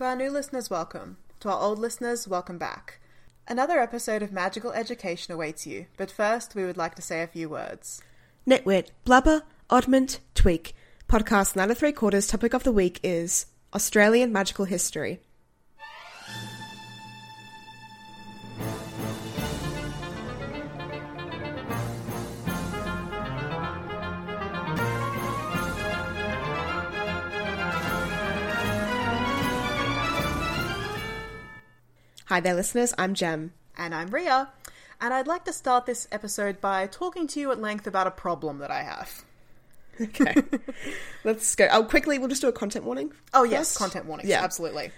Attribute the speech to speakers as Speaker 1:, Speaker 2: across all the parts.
Speaker 1: To our new listeners, welcome. To our old listeners, welcome back. Another episode of Magical Education awaits you, but first we would like to say a few words.
Speaker 2: Nitwit, blubber, oddment, tweak. Podcast 9 and 3 quarters topic of the week is Australian magical history. Hi there, listeners. I'm Jem.
Speaker 1: And I'm Ria, and I'd like to start this episode by talking to you at length about a problem that I have.
Speaker 2: Okay. Let's go. Oh, quickly, we'll just do a content warning.
Speaker 1: Oh, yes,
Speaker 2: first.
Speaker 1: content warnings.
Speaker 2: Yeah.
Speaker 1: Absolutely.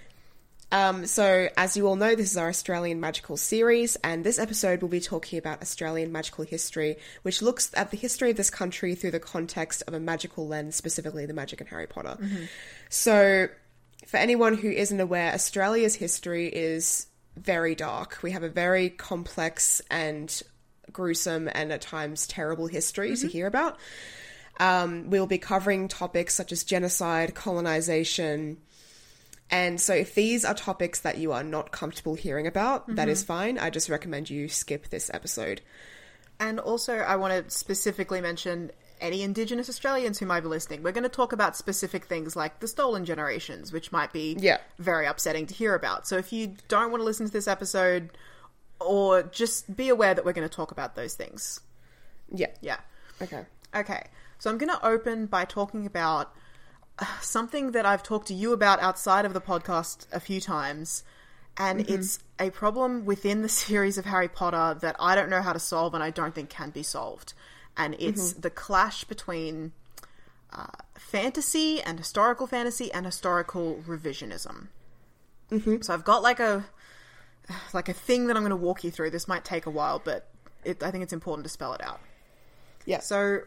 Speaker 2: Um, so, as you all know, this is our Australian magical series, and this episode will be talking about Australian magical history, which looks at the history of this country through the context of a magical lens, specifically the magic in Harry Potter. So, for anyone who isn't aware, Australia's history is very dark. We have a very complex and gruesome and at times terrible history to hear about. Um, we'll be covering topics such as genocide, colonization, and so, if these are topics that you are not comfortable hearing about, that is fine. I just recommend you skip this episode.
Speaker 1: And also, I want to specifically mention any Indigenous Australians who might be listening. We're going to talk about specific things like the stolen generations, which might be
Speaker 2: Yeah.
Speaker 1: very upsetting to hear about. So, if you don't want to listen to this episode, or just be aware that we're going to talk about those things.
Speaker 2: Yeah.
Speaker 1: Yeah.
Speaker 2: Okay.
Speaker 1: Okay, so I'm going to open by talking about uh, something that I've talked to you about outside of the podcast a few times, and it's a problem within the series of Harry Potter that I don't know how to solve and I don't think can be solved. And it's the clash between uh, fantasy and historical fantasy and historical revisionism. So I've got like a like a thing that I'm going to walk you through. This might take a while, but it, I think it's important to spell it out.
Speaker 2: Yeah.
Speaker 1: So,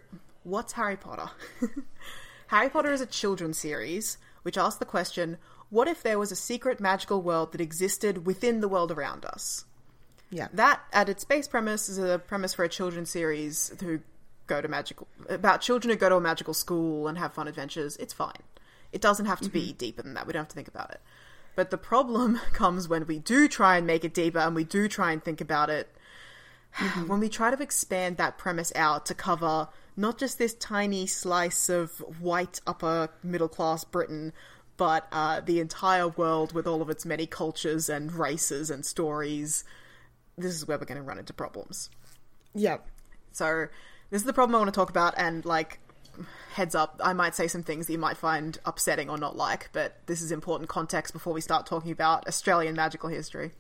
Speaker 1: what's Harry Potter? Harry Potter is a children's series which asks the question what if there was a secret magical world that existed within the world around us?
Speaker 2: yeah.
Speaker 1: That, at its base premise, is a premise for a children's series who go to magical about children who go to a magical school and have fun adventures. It's fine. It doesn't have to be deeper than that. We don't have to think about it. But the problem comes when we do try and make it deeper and we do try and think about it when we try to expand that premise out to cover not just this tiny slice of white upper middle class Britain, but uh, the entire world with all of its many cultures and races and stories, this is where we're going to run into problems.
Speaker 2: yeah.
Speaker 1: So, this is the problem I want to talk about, and like, heads up, I might say some things that you might find upsetting or not like, but this is important context before we start talking about Australian magical history.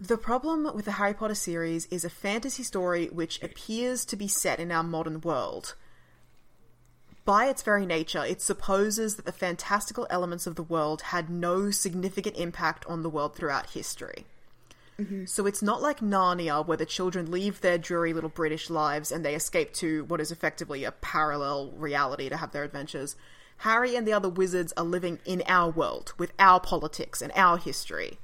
Speaker 1: The problem with the Harry Potter series is a fantasy story which appears to be set in our modern world. By its very nature, it supposes that the fantastical elements of the world had no significant impact on the world throughout history. Mm-hmm. So it's not like Narnia, where the children leave their dreary little British lives and they escape to what is effectively a parallel reality to have their adventures. Harry and the other wizards are living in our world, with our politics and our history,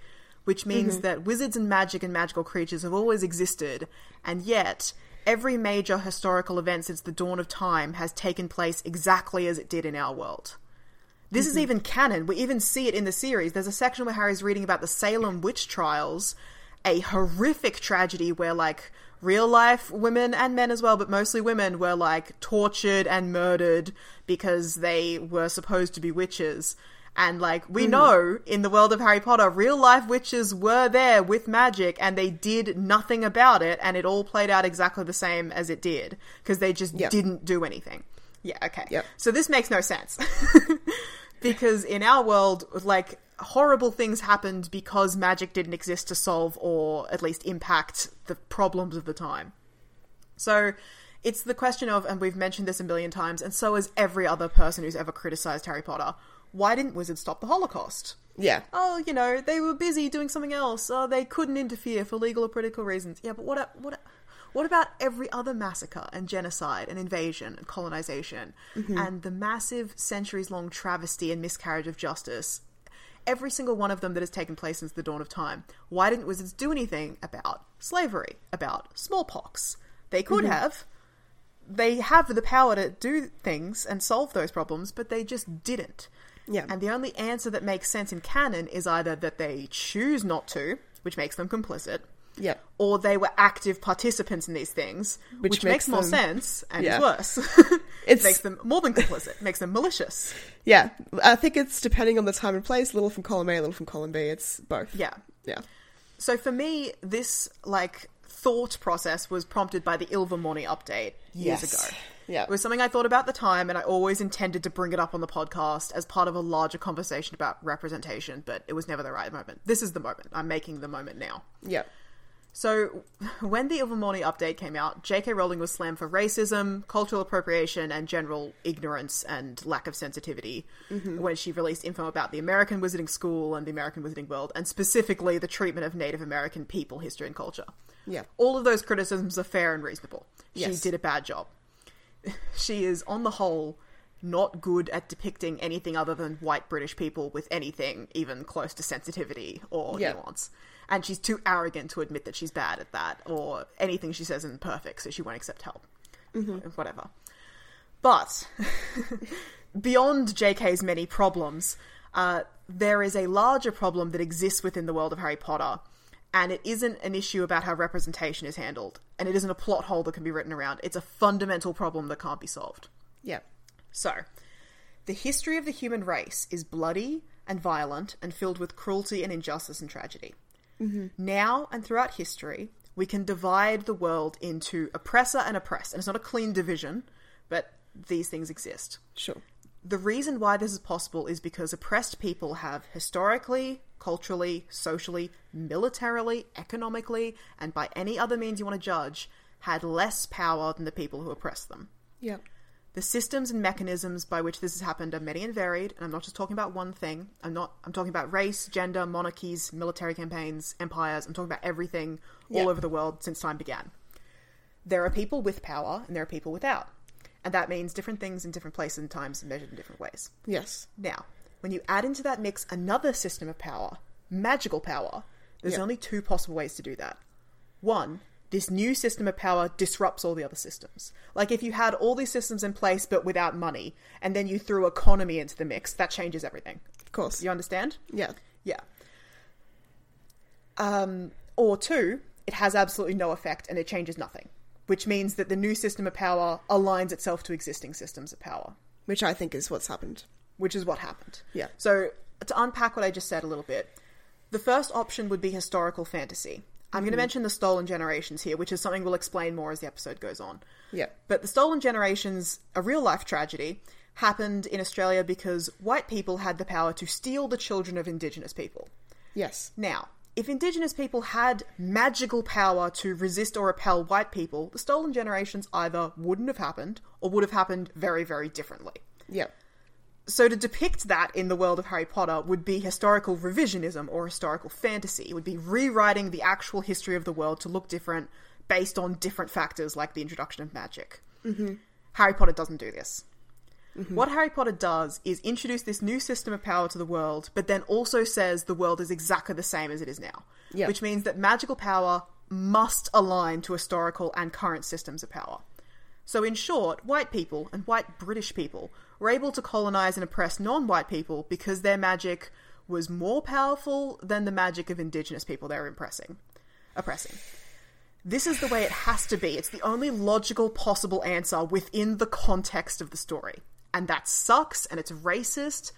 Speaker 1: which means mm-hmm. that wizards and magic and magical creatures have always existed, and yet every major historical event since the dawn of time has taken place exactly as it did in our world. This is mm-hmm. even canon. We even see it in the series. There's a section where Harry's reading about the Salem witch trials, a horrific tragedy where, like, real life women and men as well, but mostly women, were, like, tortured and murdered because they were supposed to be witches. And, like, we hmm. know in the world of Harry Potter, real life witches were there with magic and they did nothing about it, and it all played out exactly the same as it did because they just
Speaker 2: Yep.
Speaker 1: didn't do anything. Yeah, okay.
Speaker 2: Yep.
Speaker 1: So this makes no sense. because in our world, like, horrible things happened because magic didn't exist to solve or at least impact the problems of the time. So, It's the question of, and we've mentioned this a million times, and so has every other person who's ever criticized Harry Potter. Why didn't wizards stop the Holocaust?
Speaker 2: Yeah.
Speaker 1: Oh, you know, they were busy doing something else. Oh, they couldn't interfere for legal or political reasons. Yeah, but what what what about every other massacre and genocide and invasion and colonization mm-hmm. and the massive centuries long travesty and miscarriage of justice? Every single one of them that has taken place since the dawn of time. Why didn't wizards do anything about slavery, about smallpox? They could mm-hmm. have. They have the power to do things and solve those problems, but they just didn't.
Speaker 2: Yeah.
Speaker 1: And the only answer that makes sense in canon is either that they choose not to, which makes them complicit,
Speaker 2: Yeah.
Speaker 1: or they were active participants in these things, which,
Speaker 2: Which
Speaker 1: makes,
Speaker 2: makes
Speaker 1: more
Speaker 2: them-
Speaker 1: sense and
Speaker 2: Yeah.
Speaker 1: is worse.
Speaker 2: it
Speaker 1: makes them more than complicit, makes them malicious.
Speaker 2: Yeah. I think it's depending on the time and place, a little from column A, little from column B. It's both.
Speaker 1: Yeah.
Speaker 2: Yeah.
Speaker 1: So for me, this like thought process was prompted by the Ilvermorny update years
Speaker 2: Yes.
Speaker 1: ago.
Speaker 2: Yeah.
Speaker 1: It was something I thought about at the time, and I always intended to bring it up on the podcast as part of a larger conversation about representation, but it was never the right moment. This is the moment. I'm making the moment now.
Speaker 2: Yeah.
Speaker 1: So, when the Ilvermorny update came out, J.K. Rowling was slammed for racism, cultural appropriation, and general ignorance and lack of sensitivity mm-hmm. when she released info about the American Wizarding School and the American Wizarding World, and specifically the treatment of Native American people, history, and culture.
Speaker 2: Yeah.
Speaker 1: All of those criticisms are fair and reasonable. She
Speaker 2: Yes.
Speaker 1: did a bad job. she is, on the whole, not good at depicting anything other than white British people with anything even close to sensitivity or
Speaker 2: Yeah.
Speaker 1: nuance. And she's too arrogant to admit that she's bad at that, or anything she says isn't perfect, so she won't accept help. Whatever. But beyond JK's many problems, uh, there is a larger problem that exists within the world of Harry Potter, and it isn't an issue about how representation is handled, and it isn't a plot hole that can be written around. It's a fundamental problem that can't be solved.
Speaker 2: Yeah.
Speaker 1: So, the history of the human race is bloody and violent and filled with cruelty and injustice and tragedy. Mm-hmm. Now and throughout history, we can divide the world into oppressor and oppressed. And it's not a clean division, but these things exist.
Speaker 2: Sure.
Speaker 1: The reason why this is possible is because oppressed people have historically, culturally, socially, militarily, economically, and by any other means you want to judge, had less power than the people who oppressed them.
Speaker 2: Yeah.
Speaker 1: The systems and mechanisms by which this has happened are many and varied, and I'm not just talking about one thing. I'm not I'm talking about race, gender, monarchies, military campaigns, empires. I'm talking about everything all over the world since time began. There are people with power and there are people without. And that means different things in different places and times measured in different ways.
Speaker 2: Yes.
Speaker 1: Now, when you add into that mix another system of power, magical power, there's
Speaker 2: Yeah.
Speaker 1: only two possible ways to do that. One, this new system of power disrupts all the other systems. Like if you had all these systems in place but without money, and then you threw economy into the mix, that changes everything.
Speaker 2: Of course.
Speaker 1: You understand?
Speaker 2: Yeah.
Speaker 1: Yeah. Um, or two, it has absolutely no effect and it changes nothing, which means that the new system of power aligns itself to existing systems of power
Speaker 2: Which I think is what's happened.
Speaker 1: which is what happened.
Speaker 2: Yeah.
Speaker 1: So to unpack what I just said a little bit, the first option would be historical fantasy. I'm going to hmm. mention the stolen generations here, which is something we'll explain more as the episode goes on.
Speaker 2: Yeah.
Speaker 1: But the stolen generations, a real life tragedy, happened in Australia because white people had the power to steal the children of indigenous people.
Speaker 2: Yes.
Speaker 1: Now, if indigenous people had magical power to resist or repel white people, the stolen generations either wouldn't have happened or would have happened very, very differently.
Speaker 2: Yeah.
Speaker 1: So to depict that in the world of Harry Potter would be historical revisionism or historical fantasy. It would be rewriting the actual history of the world to look different based on different factors like the introduction of magic. Mm-hmm. Harry Potter doesn't do this. What Harry Potter does is introduce this new system of power to the world, but then also says the world is exactly the same as it is now.
Speaker 2: Yeah.
Speaker 1: Which means that magical power must align to historical and current systems of power. So, in short, white people and white British people were able to colonize and oppress non white people because their magic was more powerful than the magic of indigenous people they were impressing, oppressing. This is the way it has to be. It's the only logical possible answer within the context of the story. And that sucks and it's racist,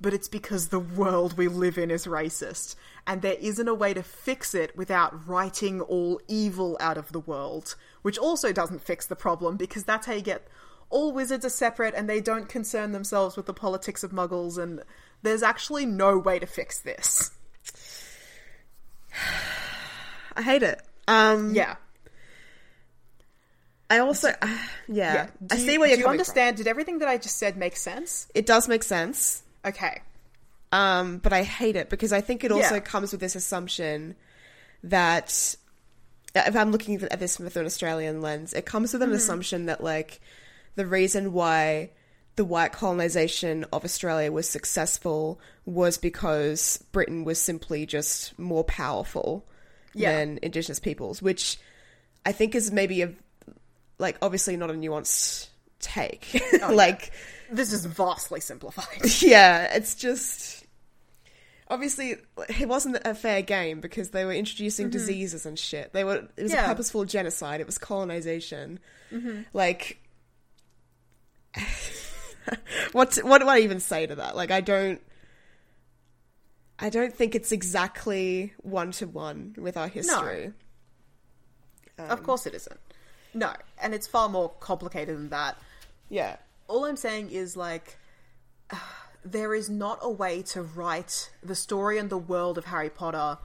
Speaker 1: but it's because the world we live in is racist. And there isn't a way to fix it without writing all evil out of the world, which also doesn't fix the problem because that's how you get all wizards are separate and they don't concern themselves with the politics of muggles, and there's actually no way to fix this.
Speaker 2: I hate it. Um,
Speaker 1: Yeah.
Speaker 2: I also, yeah,
Speaker 1: Do
Speaker 2: I
Speaker 1: you-
Speaker 2: see where you're
Speaker 1: Do you understand? Did everything that I just said make sense?
Speaker 2: It does make sense.
Speaker 1: Okay.
Speaker 2: Um, but I hate it because I think it also
Speaker 1: Yeah.
Speaker 2: comes with this assumption that if I'm looking at this with an Australian lens, it comes with an
Speaker 1: Mm-hmm.
Speaker 2: assumption that like the reason why the white colonization of Australia was successful was because Britain was simply just more powerful
Speaker 1: Yeah.
Speaker 2: than indigenous peoples, which I think is maybe a like obviously not a nuanced take.
Speaker 1: Oh,
Speaker 2: like
Speaker 1: This is vastly simplified.
Speaker 2: yeah, it's just obviously it wasn't a fair game because they were introducing mm-hmm. diseases and shit. They were it was
Speaker 1: Yeah.
Speaker 2: a purposeful genocide. It was colonization. Mm-hmm. Like, what what do I even say to that? Like, I don't. I don't think it's exactly one to one with our history.
Speaker 1: of um, course it isn't. No, and it's far more complicated than that.
Speaker 2: Yeah.
Speaker 1: all I'm saying is like there is not a way to write the story and the world of Harry Potter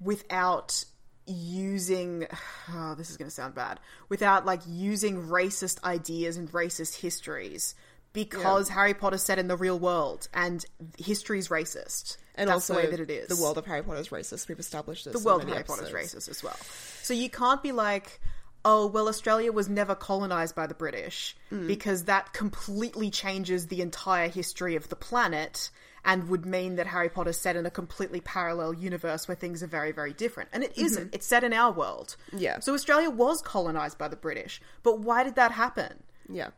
Speaker 1: without using oh, this is going to sound bad without like using racist ideas and racist histories because Harry Potter's set in the real world and history's racist.
Speaker 2: And
Speaker 1: That's
Speaker 2: also,
Speaker 1: the way that it is.
Speaker 2: the world of Harry Potter is racist. We've established this.
Speaker 1: the world of Harry Potter is racist as well. So you can't be like, oh, well, Australia was never colonized by the British
Speaker 2: Mm.
Speaker 1: because that completely changes the entire history of the planet and would mean that Harry Potter's set in a completely parallel universe where things are very, very different. And it isn't. It's set in our world.
Speaker 2: Mm-hmm. Yeah.
Speaker 1: So Australia was colonized by the British. But why did that happen?
Speaker 2: Yeah.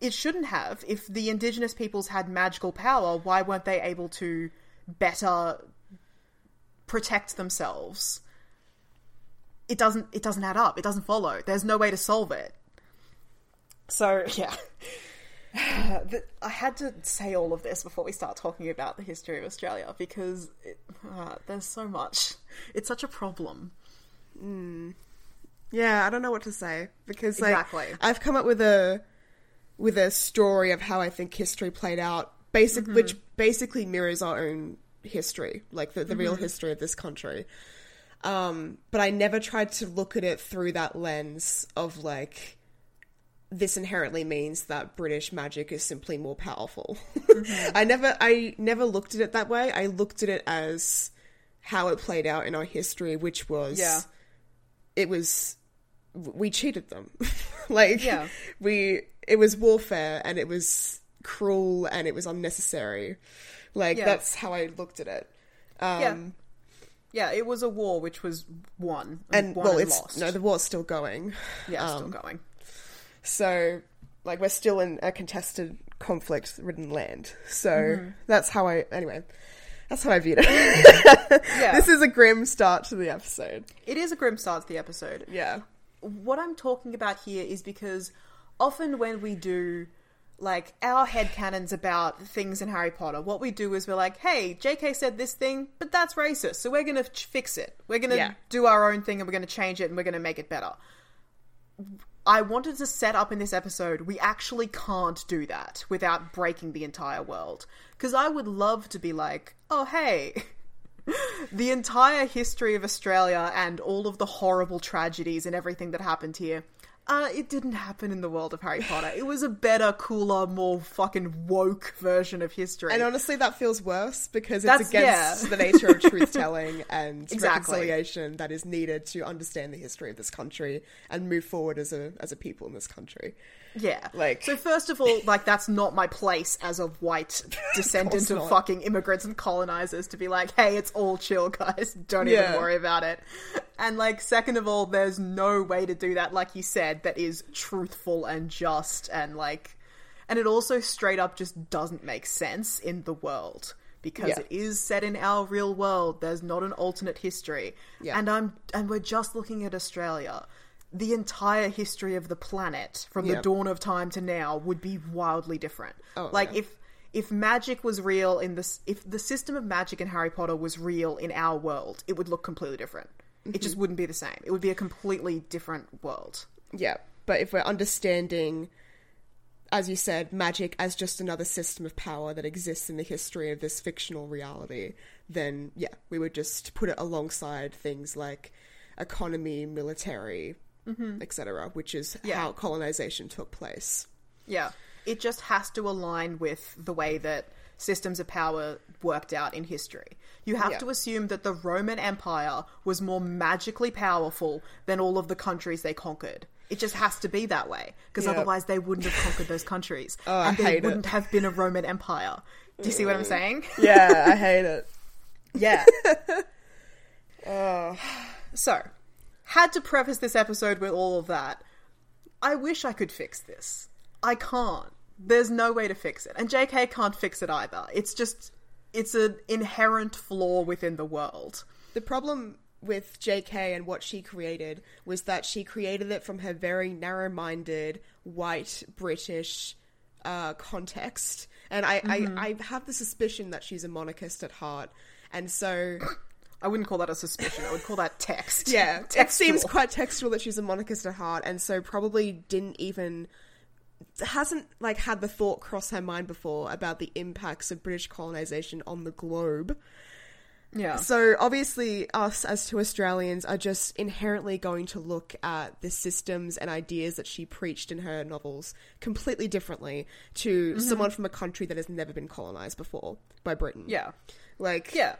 Speaker 1: it shouldn't have. If the indigenous peoples had magical power, why weren't they able to better protect themselves? It doesn't. It doesn't add up. It doesn't follow. There's no way to solve it. So yeah, I had to say all of this before we start talking about the history of Australia because it, uh, there's so much. It's such a problem.
Speaker 2: Yeah, I don't know what to say because like
Speaker 1: Exactly.
Speaker 2: I've come up with a with a story of how I think history played out, basic which basically mirrors our own history, like the, the real history of this country. Um, but I never tried to look at it through that lens of like this inherently means that British magic is simply more powerful. I never I never looked at it that way. I looked at it as how it played out in our history, which was
Speaker 1: Yeah.
Speaker 2: it was we cheated them like
Speaker 1: Yeah.
Speaker 2: we it was warfare and it was cruel and it was unnecessary like
Speaker 1: Yeah.
Speaker 2: that's how i looked at it um
Speaker 1: yeah, yeah. It was a war which was won
Speaker 2: and
Speaker 1: won
Speaker 2: well
Speaker 1: and
Speaker 2: it's
Speaker 1: lost.
Speaker 2: no the war's still going
Speaker 1: yeah,
Speaker 2: um,
Speaker 1: still going.
Speaker 2: So like we're still in a contested conflict ridden land so
Speaker 1: Mm-hmm.
Speaker 2: that's how i anyway that's how i viewed it
Speaker 1: Yeah.
Speaker 2: this is a grim start to the episode
Speaker 1: It is a grim start to the episode.
Speaker 2: yeah
Speaker 1: What I'm talking about here is because often when we do like our head canons about things in Harry Potter, what we do is we're like, hey, JK said this thing, but that's racist, so we're going to fix it. We're going to
Speaker 2: Yeah.
Speaker 1: do our own thing and we're going to change it and we're going to make it better. I wanted to set up in this episode, we actually can't do that without breaking the entire world. Because I would love to be like, oh, hey, the entire history of Australia and all of the horrible tragedies and everything that happened here. Uh, it didn't happen in the world of Harry Potter. It was a better, cooler, more fucking woke version of history.
Speaker 2: And honestly, that feels worse because it's
Speaker 1: That's-
Speaker 2: against
Speaker 1: yeah.
Speaker 2: the nature of truth telling and
Speaker 1: Exactly.
Speaker 2: reconciliation that is needed to understand the history of this country and move forward as a as a people in this country.
Speaker 1: Yeah.
Speaker 2: Like-
Speaker 1: so first of all, like that's not my place as a white descendant of,
Speaker 2: not.
Speaker 1: fucking immigrants and colonizers to be like, hey, it's all chill, guys. Don't
Speaker 2: Yeah.
Speaker 1: even worry about it. And like, second of all, there's no way to do that, like you said, that is truthful and just and like, and it also straight up just doesn't make sense in the world. Because
Speaker 2: Yeah.
Speaker 1: it is set in our real world. There's not an alternate history.
Speaker 2: Yeah.
Speaker 1: And I'm and we're just looking at Australia. The entire history of the planet from the dawn of time to now would be wildly different.
Speaker 2: Oh,
Speaker 1: like
Speaker 2: yeah.
Speaker 1: if if magic was real in this if the system of magic in Harry Potter was real in our world, it would look completely different. It
Speaker 2: Mm-hmm.
Speaker 1: just wouldn't be the same. It would be a completely different world.
Speaker 2: Yeah, but if we're understanding, as you said, magic as just another system of power that exists in the history of this fictional reality, then yeah, we would just put it alongside things like economy, military, Mm-hmm. etc., which is
Speaker 1: Yeah.
Speaker 2: how colonization took place.
Speaker 1: Yeah. It just has to align with the way that systems of power worked out in history. You have
Speaker 2: Yeah.
Speaker 1: to assume that the Roman Empire was more magically powerful than all of the countries they conquered. It just has to be that way, because
Speaker 2: Yeah.
Speaker 1: otherwise they wouldn't have conquered those countries.
Speaker 2: Oh, I
Speaker 1: and they
Speaker 2: hate it.
Speaker 1: wouldn't have been a Roman Empire. Do you see what I'm mm. saying?
Speaker 2: Yeah, I hate it.
Speaker 1: Yeah. Oh. So, had to preface this episode with all of that. I wish I could fix this. I can't. There's no way to fix it. And JK can't fix it either. It's just, it's an inherent flaw within the world.
Speaker 2: The problem with JK and what she created was that she created it from her very narrow minded, white, British uh, context. And I,
Speaker 1: Mm-hmm.
Speaker 2: I, I have the suspicion that she's a monarchist at heart. And so,
Speaker 1: I wouldn't call that a suspicion. I would call that text.
Speaker 2: yeah, it seems quite textual that she's a monarchist at heart. And so, probably didn't even. Hasn't like had the thought cross her mind before about the impacts of British colonization on the globe.
Speaker 1: Yeah.
Speaker 2: So obviously, us as two Australians are just inherently going to look at the systems and ideas that she preached in her novels completely differently to
Speaker 1: Mm-hmm.
Speaker 2: someone from a country that has never been colonized before by Britain.
Speaker 1: yeah.
Speaker 2: like
Speaker 1: Yeah.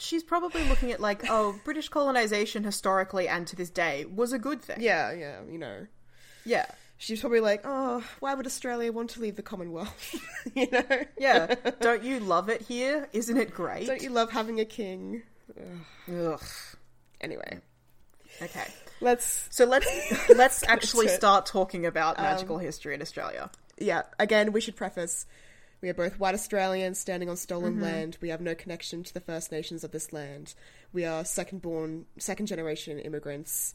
Speaker 1: She's probably looking at like, oh, British colonization historically and to this day was a good thing.
Speaker 2: yeah, yeah. You know,
Speaker 1: Yeah.
Speaker 2: she's probably like, oh, why would Australia want to leave the Commonwealth? you know,
Speaker 1: Yeah. Don't you love it here? Isn't it great?
Speaker 2: don't you love having a king?
Speaker 1: Ugh.
Speaker 2: Anyway,
Speaker 1: Okay.
Speaker 2: let's
Speaker 1: So let's let's actually start talking about um, magical history in Australia.
Speaker 2: yeah, again, we should preface we are both white Australians standing on stolen
Speaker 1: Mm-hmm.
Speaker 2: land. We have no connection to the First Nations of this land. We are second born, second generation immigrants.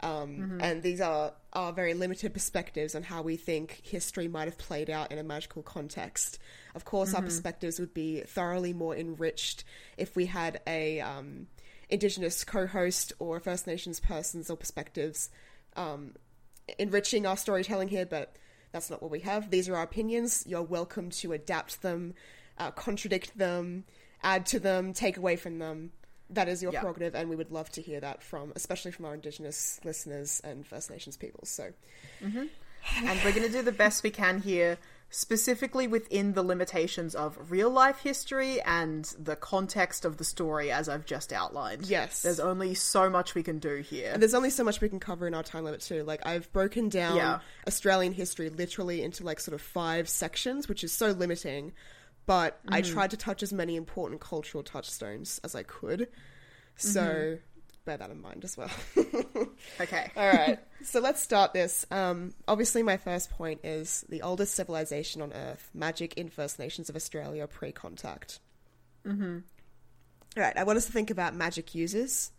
Speaker 2: Um,
Speaker 1: Mm-hmm.
Speaker 2: And these are our very limited perspectives on how we think history might have played out in a magical context. Of course,
Speaker 1: Mm-hmm.
Speaker 2: our perspectives would be thoroughly more enriched if we had a um, Indigenous co-host or First Nations persons or perspectives um, enriching our storytelling here, but that's not what we have. These are our opinions. You're welcome to adapt them, uh, contradict them, add to them, take away from them. That is your
Speaker 1: Yeah.
Speaker 2: prerogative, and we would love to hear that from, especially from our Indigenous listeners and First Nations people. So,
Speaker 1: And we're going to do the best we can here, specifically within the limitations of real life history and the context of the story as I've just outlined.
Speaker 2: Yes.
Speaker 1: There's only so much we can do here.
Speaker 2: and there's only so much we can cover in our time limit too. Like I've broken down
Speaker 1: Yeah.
Speaker 2: Australian history literally into like sort of five sections, which is so limiting. But I
Speaker 1: Mm-hmm.
Speaker 2: tried to touch as many important cultural touchstones as I could. So
Speaker 1: Mm-hmm.
Speaker 2: Bear that in mind as well.
Speaker 1: Okay.
Speaker 2: All right. So let's start this. Um, obviously, my first point is the oldest civilization on Earth, magic in First Nations of Australia pre contact. Mm-hmm. All right. I want us to think about magic users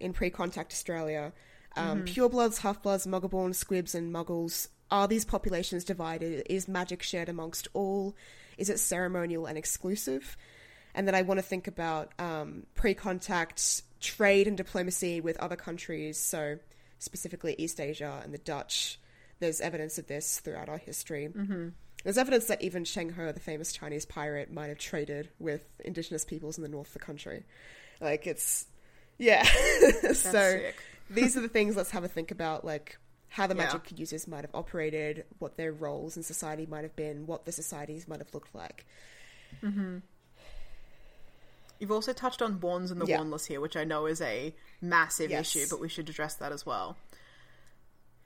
Speaker 2: in pre contact Australia. Um, Purebloods, half-bloods, Muggleborns, Squibs, and Muggles. Are these populations divided? Is magic shared amongst all? Is it ceremonial and exclusive? And then I want to think about um, pre contact trade and diplomacy with other countries, so specifically East Asia and the Dutch. There's evidence of this throughout our history. Mm-hmm. There's evidence that even Zheng He, the famous Chinese pirate, might have traded with indigenous peoples in the north of the country. Like, it's. Yeah. so, these are the things let's have a think about, like how the
Speaker 1: Yeah.
Speaker 2: magic users might have operated, what their roles in society might have been, what the societies might have looked like.
Speaker 1: You've also touched on wands and the
Speaker 2: Yeah.
Speaker 1: wandless here, which I know is a massive
Speaker 2: Yes.
Speaker 1: issue, but we should address that as well.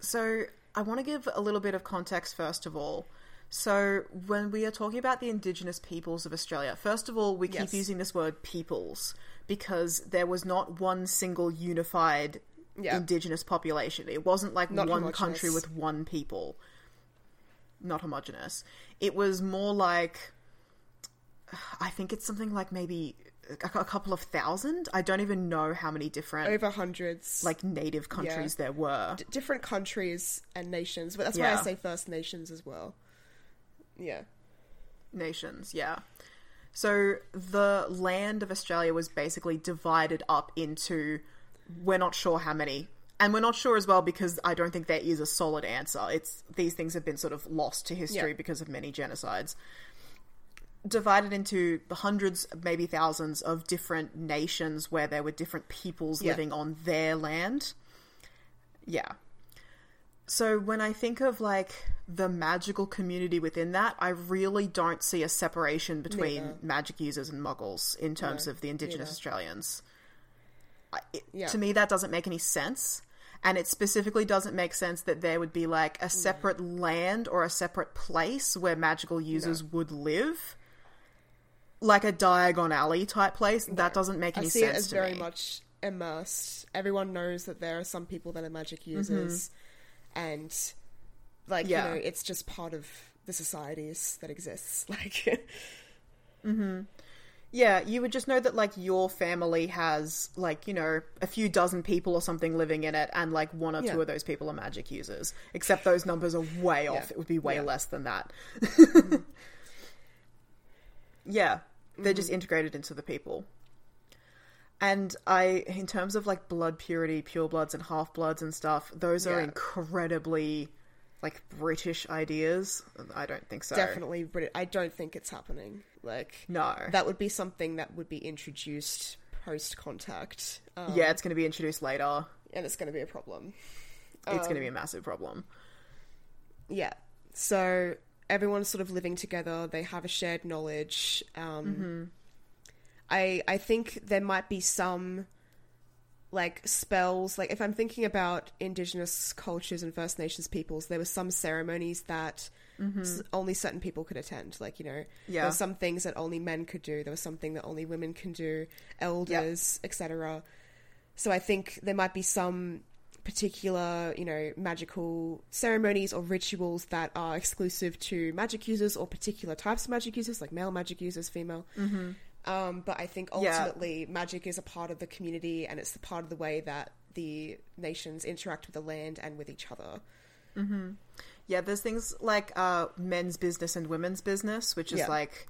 Speaker 1: So, I want to give a little bit of context first of all. So, when we are talking about the Indigenous peoples of Australia, first of all, we keep using this word peoples because there was not one single unified
Speaker 2: Yeah.
Speaker 1: Indigenous population. It wasn't like
Speaker 2: Not
Speaker 1: one country with one people. Not homogenous. It was more like I think it's something like maybe a, couple of thousand. I don't even know how many different
Speaker 2: Over hundreds.
Speaker 1: like native countries there were.
Speaker 2: d- different countries and nations, but that's why I say First Nations as well. Yeah.
Speaker 1: nations, yeah. So the land of Australia was basically divided up into we're not sure how many. And we're not sure as well because I don't think there is a solid answer. It's these things have been sort of lost to history
Speaker 2: Yeah.
Speaker 1: because of many genocides. Divided into hundreds, maybe thousands of different nations where there were different peoples
Speaker 2: Yeah.
Speaker 1: living on their land. Yeah. So when I think of like the magical community within that, I really don't see a separation between
Speaker 2: Neither.
Speaker 1: magic users and muggles in terms
Speaker 2: No,
Speaker 1: of the indigenous. Australians. I- it-
Speaker 2: Yeah.
Speaker 1: To me, that doesn't make any sense. And it specifically doesn't make sense that there would be like a mm. separate land or a separate place where magical users would live. Like a Diagon Alley type place. That doesn't make
Speaker 2: I
Speaker 1: any
Speaker 2: see
Speaker 1: sense
Speaker 2: it as very
Speaker 1: me.
Speaker 2: much immersed. Everyone knows that there are some people that are magic users, and like
Speaker 1: Yeah.
Speaker 2: you know, it's just part of the societies that exists. Like, mm-hmm.
Speaker 1: Yeah, you would just know that like your family has like, you know, a few dozen people or something living in it and like one or
Speaker 2: Yeah.
Speaker 1: two of those people are magic users. Except those numbers are way off. It would be way
Speaker 2: Yeah.
Speaker 1: less than that. yeah. They're just integrated into the people. And I in terms of like blood purity, pure bloods and half bloods and stuff, those are incredibly like British ideas. I don't think so.
Speaker 2: definitely, Brit- I don't think it's happening. Like,
Speaker 1: No.
Speaker 2: that would be something that would be introduced post contact. Um,
Speaker 1: yeah, it's going to be introduced later.
Speaker 2: and it's going to be a problem.
Speaker 1: It's going to be a massive problem.
Speaker 2: Yeah. So everyone's sort of living together. They have a shared knowledge. Um, I I think there might be some like spells. Like if I'm thinking about indigenous cultures and First Nations peoples, there were some ceremonies that s- only certain people could attend. Like you know, there
Speaker 1: Yeah.
Speaker 2: were some things that only men could do. There was something that only women can do. Elders, etc. So I think there might be some particular, you know, magical ceremonies or rituals that are exclusive to magic users or particular types of magic users, like male magic users, female. Mm-hmm. Um, but I think
Speaker 1: Yeah.
Speaker 2: ultimately magic is a part of the community and it's the part of the way that the nations interact with the land and with each other.
Speaker 1: Yeah, there's things like uh, men's business and women's business, which is
Speaker 2: Yeah.
Speaker 1: like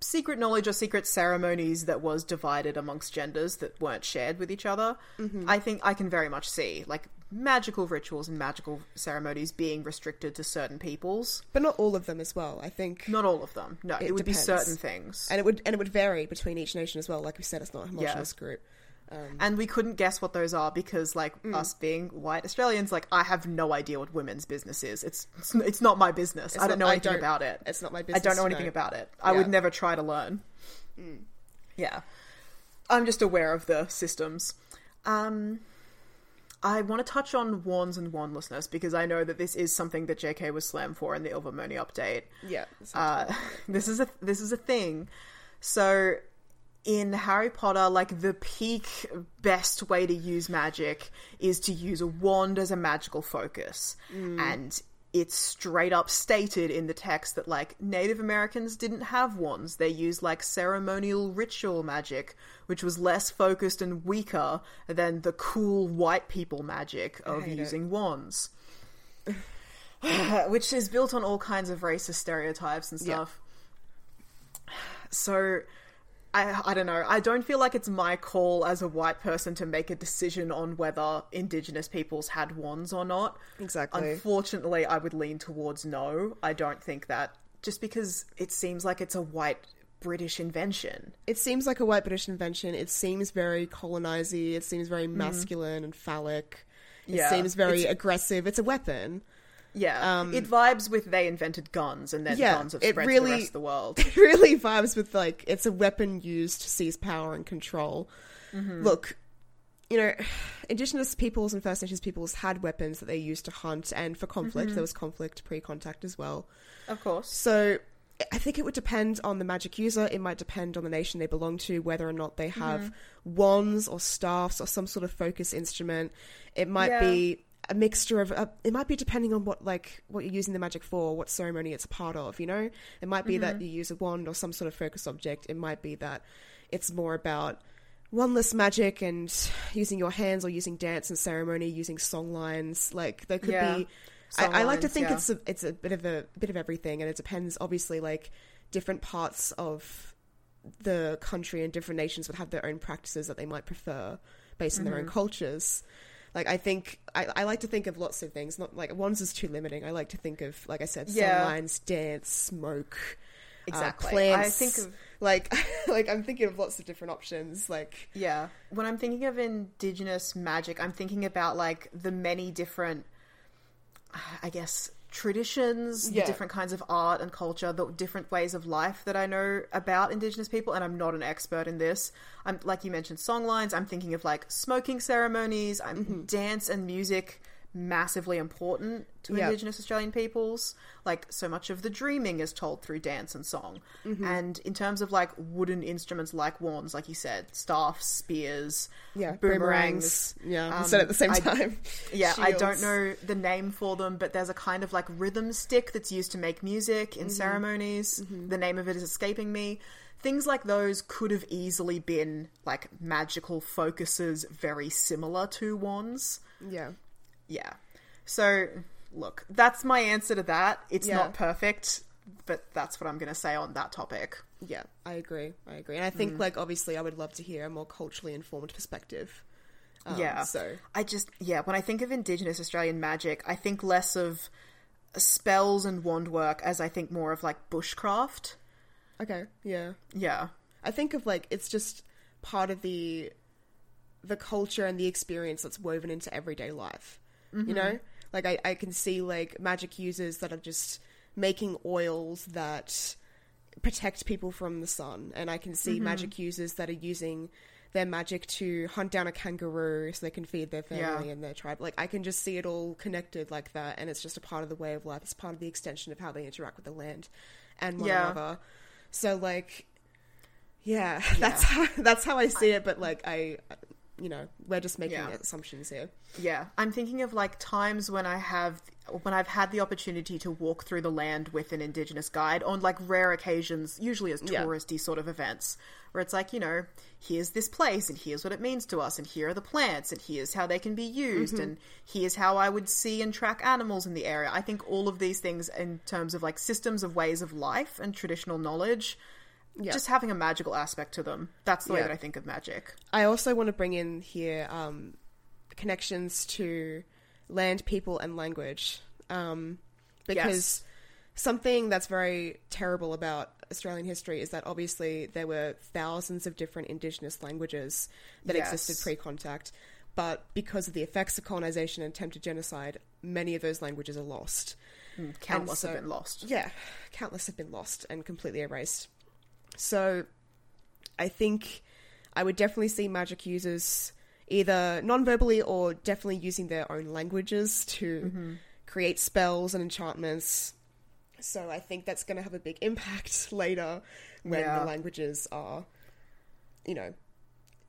Speaker 1: secret knowledge or secret ceremonies that was divided amongst genders that weren't shared with each other.
Speaker 2: Mm-hmm.
Speaker 1: I think I can very much see like magical rituals and magical ceremonies being restricted to certain peoples.
Speaker 2: But not all of them as well. I think
Speaker 1: Not all of them. No, it,
Speaker 2: It
Speaker 1: would be certain things.
Speaker 2: and it would and it would vary between each nation as well. Like we said, it's not a homogenous group.
Speaker 1: And we couldn't guess what those are because, like,
Speaker 2: Mm.
Speaker 1: us being white Australians, like, I have no idea what women's business is. It's it's, it's not my business. I don't
Speaker 2: not-
Speaker 1: know anything
Speaker 2: don't-
Speaker 1: about it.
Speaker 2: it's not my business.
Speaker 1: I don't know anything
Speaker 2: know.
Speaker 1: about it. I
Speaker 2: Yeah. Mm.
Speaker 1: would never try to learn. Yeah, I'm just aware of the systems. Um, I want to touch on wands and wandlessness because I know that this is something that JK was slammed for in the Ilvermorny update.
Speaker 2: Yeah.
Speaker 1: Uh, this is a this is a thing. So in Harry Potter, like the peak best way to use magic is to use a wand as a magical focus, mm. and it's straight up stated in the text that like Native Americans didn't have wands; they used like ceremonial ritual magic, which was less focused and weaker than the cool white people magic of
Speaker 2: hate it.
Speaker 1: using wands. which is built on all kinds of racist stereotypes and
Speaker 2: Yeah.
Speaker 1: stuff. So, I I don't know. I don't feel like it's my call as a white person to make a decision on whether Indigenous peoples had wands or not.
Speaker 2: Exactly.
Speaker 1: Unfortunately, I would lean towards no. I don't think that just because it seems like it's a white British invention.
Speaker 2: it seems like a white British invention. It seems very colonizy. It seems very mm. masculine and phallic. It
Speaker 1: Yeah,
Speaker 2: seems very
Speaker 1: it's-
Speaker 2: aggressive. It's a weapon.
Speaker 1: Yeah, um, it vibes with they invented guns and then
Speaker 2: Um, Yeah,
Speaker 1: guns have spread to
Speaker 2: really-
Speaker 1: the rest of the world.
Speaker 2: It really vibes with like it's a weapon used to seize power and control. Mm-hmm. Look, you know, indigenous peoples and First Nations peoples had weapons that they used to hunt and for conflict. Mm-hmm. There was conflict pre-contact as well.
Speaker 1: of course.
Speaker 2: So I think it would depend on the magic user. It might depend on the nation they belong to, whether or not they have mm-hmm. wands or staffs or some sort of focus instrument. It might
Speaker 1: Yeah.
Speaker 2: be a mixture of. Uh, it might be depending on what like what you're using the magic for, what ceremony it's a part of. You know, it might be that you use a wand or some sort of focus object. It might be that it's more about wandless magic and using your hands or using dance and ceremony, using song lines. Like there could
Speaker 1: Yeah.
Speaker 2: be. I, I like to think
Speaker 1: yeah.
Speaker 2: it's a it's a bit of a bit of everything, and it depends. Obviously, like different parts of the country and different nations would have their own practices that they might prefer based on their
Speaker 1: Mm-hmm.
Speaker 2: own cultures. Like I think I, I like to think of lots of things. Not like one's is too limiting. I like to think of like I said,
Speaker 1: Yeah.
Speaker 2: song lines, dance, smoke,
Speaker 1: Exactly.
Speaker 2: uh, plants.
Speaker 1: I think of
Speaker 2: Like, like I'm thinking of lots of different options. Like,
Speaker 1: Yeah. When I'm thinking of indigenous magic, I'm thinking about like the many different, I guess, traditions,
Speaker 2: Yeah.
Speaker 1: the different kinds of art and culture, the different ways of life that I know about indigenous people. And I'm not an expert in this. I'm like you mentioned, songlines. I'm thinking of like smoking ceremonies. I'm
Speaker 2: Mm-hmm.
Speaker 1: dance and music. Massively important to
Speaker 2: Yeah.
Speaker 1: Indigenous Australian peoples. Like, so much of the dreaming is told through dance and song.
Speaker 2: Mm-hmm.
Speaker 1: And in terms of like wooden instruments like wands, like you said, staffs, spears,
Speaker 2: yeah,
Speaker 1: boomerangs.
Speaker 2: Yeah,
Speaker 1: um,
Speaker 2: said at the same
Speaker 1: I-
Speaker 2: time.
Speaker 1: Yeah, I don't know the name for them, but there's a kind of like rhythm stick that's used to make music
Speaker 2: Mm-hmm.
Speaker 1: in ceremonies. The name of it is escaping me. Things like those could have easily been like magical focuses very similar to wands.
Speaker 2: Yeah,
Speaker 1: Yeah. So, look, that's my answer to that. It's
Speaker 2: Yeah.
Speaker 1: not perfect, but that's what I'm going to say on that topic.
Speaker 2: yeah, I agree. I agree, and I think
Speaker 1: Mm.
Speaker 2: like obviously I would love to hear a more culturally informed perspective. Um,
Speaker 1: yeah.
Speaker 2: So
Speaker 1: I just yeah, when I think of Indigenous Australian magic, I think less of spells and wand work as I think more of like bushcraft.
Speaker 2: okay, yeah.
Speaker 1: Yeah.
Speaker 2: I think of like it's just part of the the culture and the experience that's woven into everyday life. You mm-hmm. know? Like I, I can see like magic users that are just making oils that protect people from the sun and I can see mm-hmm. magic users that are using their magic to hunt down a kangaroo so they can feed their family
Speaker 1: Yeah.
Speaker 2: and their tribe. Like I can just see it all connected like that and it's just a part of the way of life. It's part of the extension of how they interact with the land and one
Speaker 1: Yeah.
Speaker 2: another. So like yeah, that's how that's how I see it. But like I, you know, we're just making
Speaker 1: Yeah.
Speaker 2: assumptions here.
Speaker 1: Yeah. I'm thinking of like times when I have when I've had the opportunity to walk through the land with an indigenous guide on like rare occasions, usually as
Speaker 2: Yeah.
Speaker 1: touristy sort of events, where it's like, you know, here's this place and here's what it means to us and here are the plants and here's how they can be used
Speaker 2: Mm-hmm.
Speaker 1: and here's how I would see and track animals in the area. I think all of these things in terms of like systems of ways of life and traditional knowledge
Speaker 2: Yeah.
Speaker 1: just having a magical aspect to them. That's the way that I think of magic.
Speaker 2: I also want to bring in here um, connections to land, people, and language, um, because
Speaker 1: Yes.
Speaker 2: something that's very terrible about Australian history is that obviously there were thousands of different Indigenous languages that
Speaker 1: Yes.
Speaker 2: existed pre-contact, but because of the effects of colonization and attempted genocide, many of those languages are lost.
Speaker 1: Countless
Speaker 2: so-
Speaker 1: have been lost.
Speaker 2: Yeah, countless have been lost and completely erased. So I think I would definitely see magic users either non-verbally or definitely using their own languages to
Speaker 1: Mm-hmm.
Speaker 2: create spells and enchantments. So I think that's going to have a big impact later when
Speaker 1: Yeah.
Speaker 2: the languages are, you know,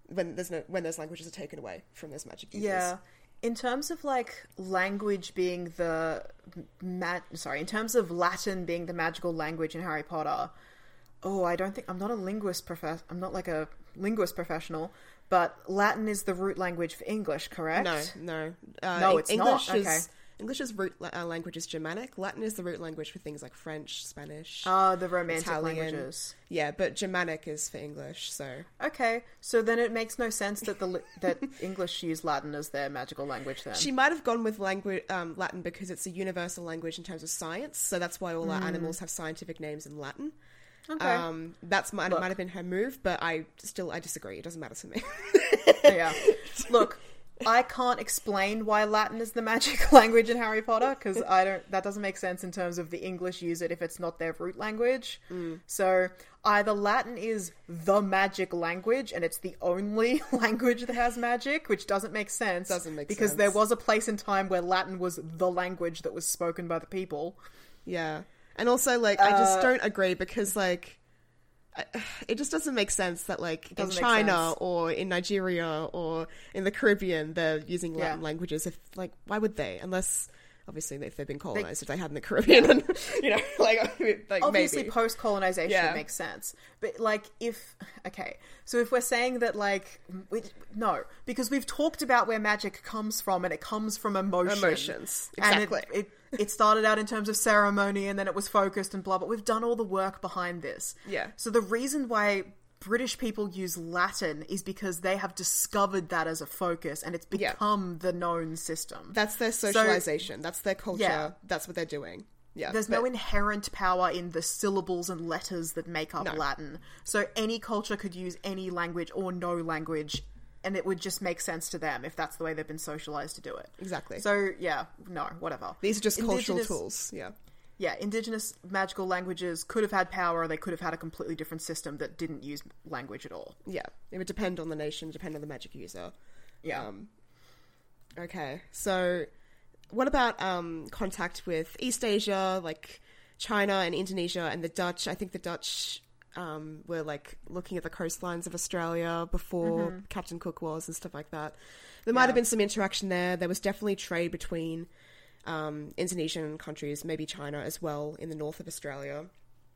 Speaker 2: when there's no when those languages are taken away from those magic users.
Speaker 1: Yeah. In terms of like language being the ma- sorry, in terms of Latin being the magical language in Harry Potter, oh, I don't think I'm not a linguist I'm not like a linguist professional, but Latin is the root language for English, correct?
Speaker 2: No, no, uh,
Speaker 1: No, it's
Speaker 2: English
Speaker 1: not.
Speaker 2: Is,
Speaker 1: Okay.
Speaker 2: English's root uh, language is Germanic. Latin is the root language for things like French, Spanish.
Speaker 1: Ah, the romantic
Speaker 2: Italian.
Speaker 1: languages.
Speaker 2: Yeah, but Germanic is for English. So
Speaker 1: Okay, so then it makes no sense that the that English use Latin as their magical language. Then
Speaker 2: she might have gone with language um, Latin because it's a universal language in terms of science. So that's why all our animals have scientific names in Latin.
Speaker 1: Okay,
Speaker 2: Um, that's might, might have been her move, but I still I disagree. It doesn't matter to me.
Speaker 1: yeah. Look, I can't explain why Latin is the magic language in Harry Potter because I don't. That doesn't make sense in terms of the English use it if it's not their root language.
Speaker 2: Mm.
Speaker 1: So either Latin is the magic language and it's the only language that has magic, which doesn't make sense.
Speaker 2: Doesn't make sense
Speaker 1: because
Speaker 2: sense.
Speaker 1: there was a place in time where Latin was the language that was spoken by the people.
Speaker 2: Yeah. And also, like, I just
Speaker 1: Uh,
Speaker 2: don't agree because, like, it just doesn't make sense that, like, in China or in Nigeria or in the Caribbean, they're using
Speaker 1: Yeah.
Speaker 2: Latin languages. If, like, why would they? Unless, obviously, if they've been colonized, if they had in the Caribbean, and, you know, like, like
Speaker 1: obviously post colonization
Speaker 2: Yeah.
Speaker 1: makes sense. But like if okay. So if we're saying that like we, no. Because we've talked about where magic comes from and it comes from emotion
Speaker 2: Emotions,
Speaker 1: and
Speaker 2: exactly.
Speaker 1: it, it, it started out in terms of ceremony and then it was focused and blah but we've done all the work behind this.
Speaker 2: Yeah.
Speaker 1: so the reason why British people use Latin is because they have discovered that as a focus and it's
Speaker 2: Yeah.
Speaker 1: become the known system.
Speaker 2: That's their socialization. that's their culture.
Speaker 1: Yeah.
Speaker 2: That's what they're doing. Yeah,
Speaker 1: There's no inherent power in the syllables and letters that make up
Speaker 2: No.
Speaker 1: Latin. So any culture could use any language or no language, and it would just make sense to them if that's the way they've been socialized to do it.
Speaker 2: Exactly.
Speaker 1: So yeah, no, whatever.
Speaker 2: These are just cultural
Speaker 1: Indigenous-
Speaker 2: tools. Yeah.
Speaker 1: Yeah, indigenous magical languages could have had power, they could have had a completely different system that didn't use language at all.
Speaker 2: Yeah. It would depend on the nation, depend on the magic user.
Speaker 1: Yeah.
Speaker 2: Um, Okay. So, what about um, contact with East Asia, like China and Indonesia and the Dutch? I think the Dutch um, were like looking at the coastlines of Australia before Captain Cook was and stuff like that. There might have been some interaction there. There was definitely trade between um, Indonesian countries, maybe China as well, in the north of Australia.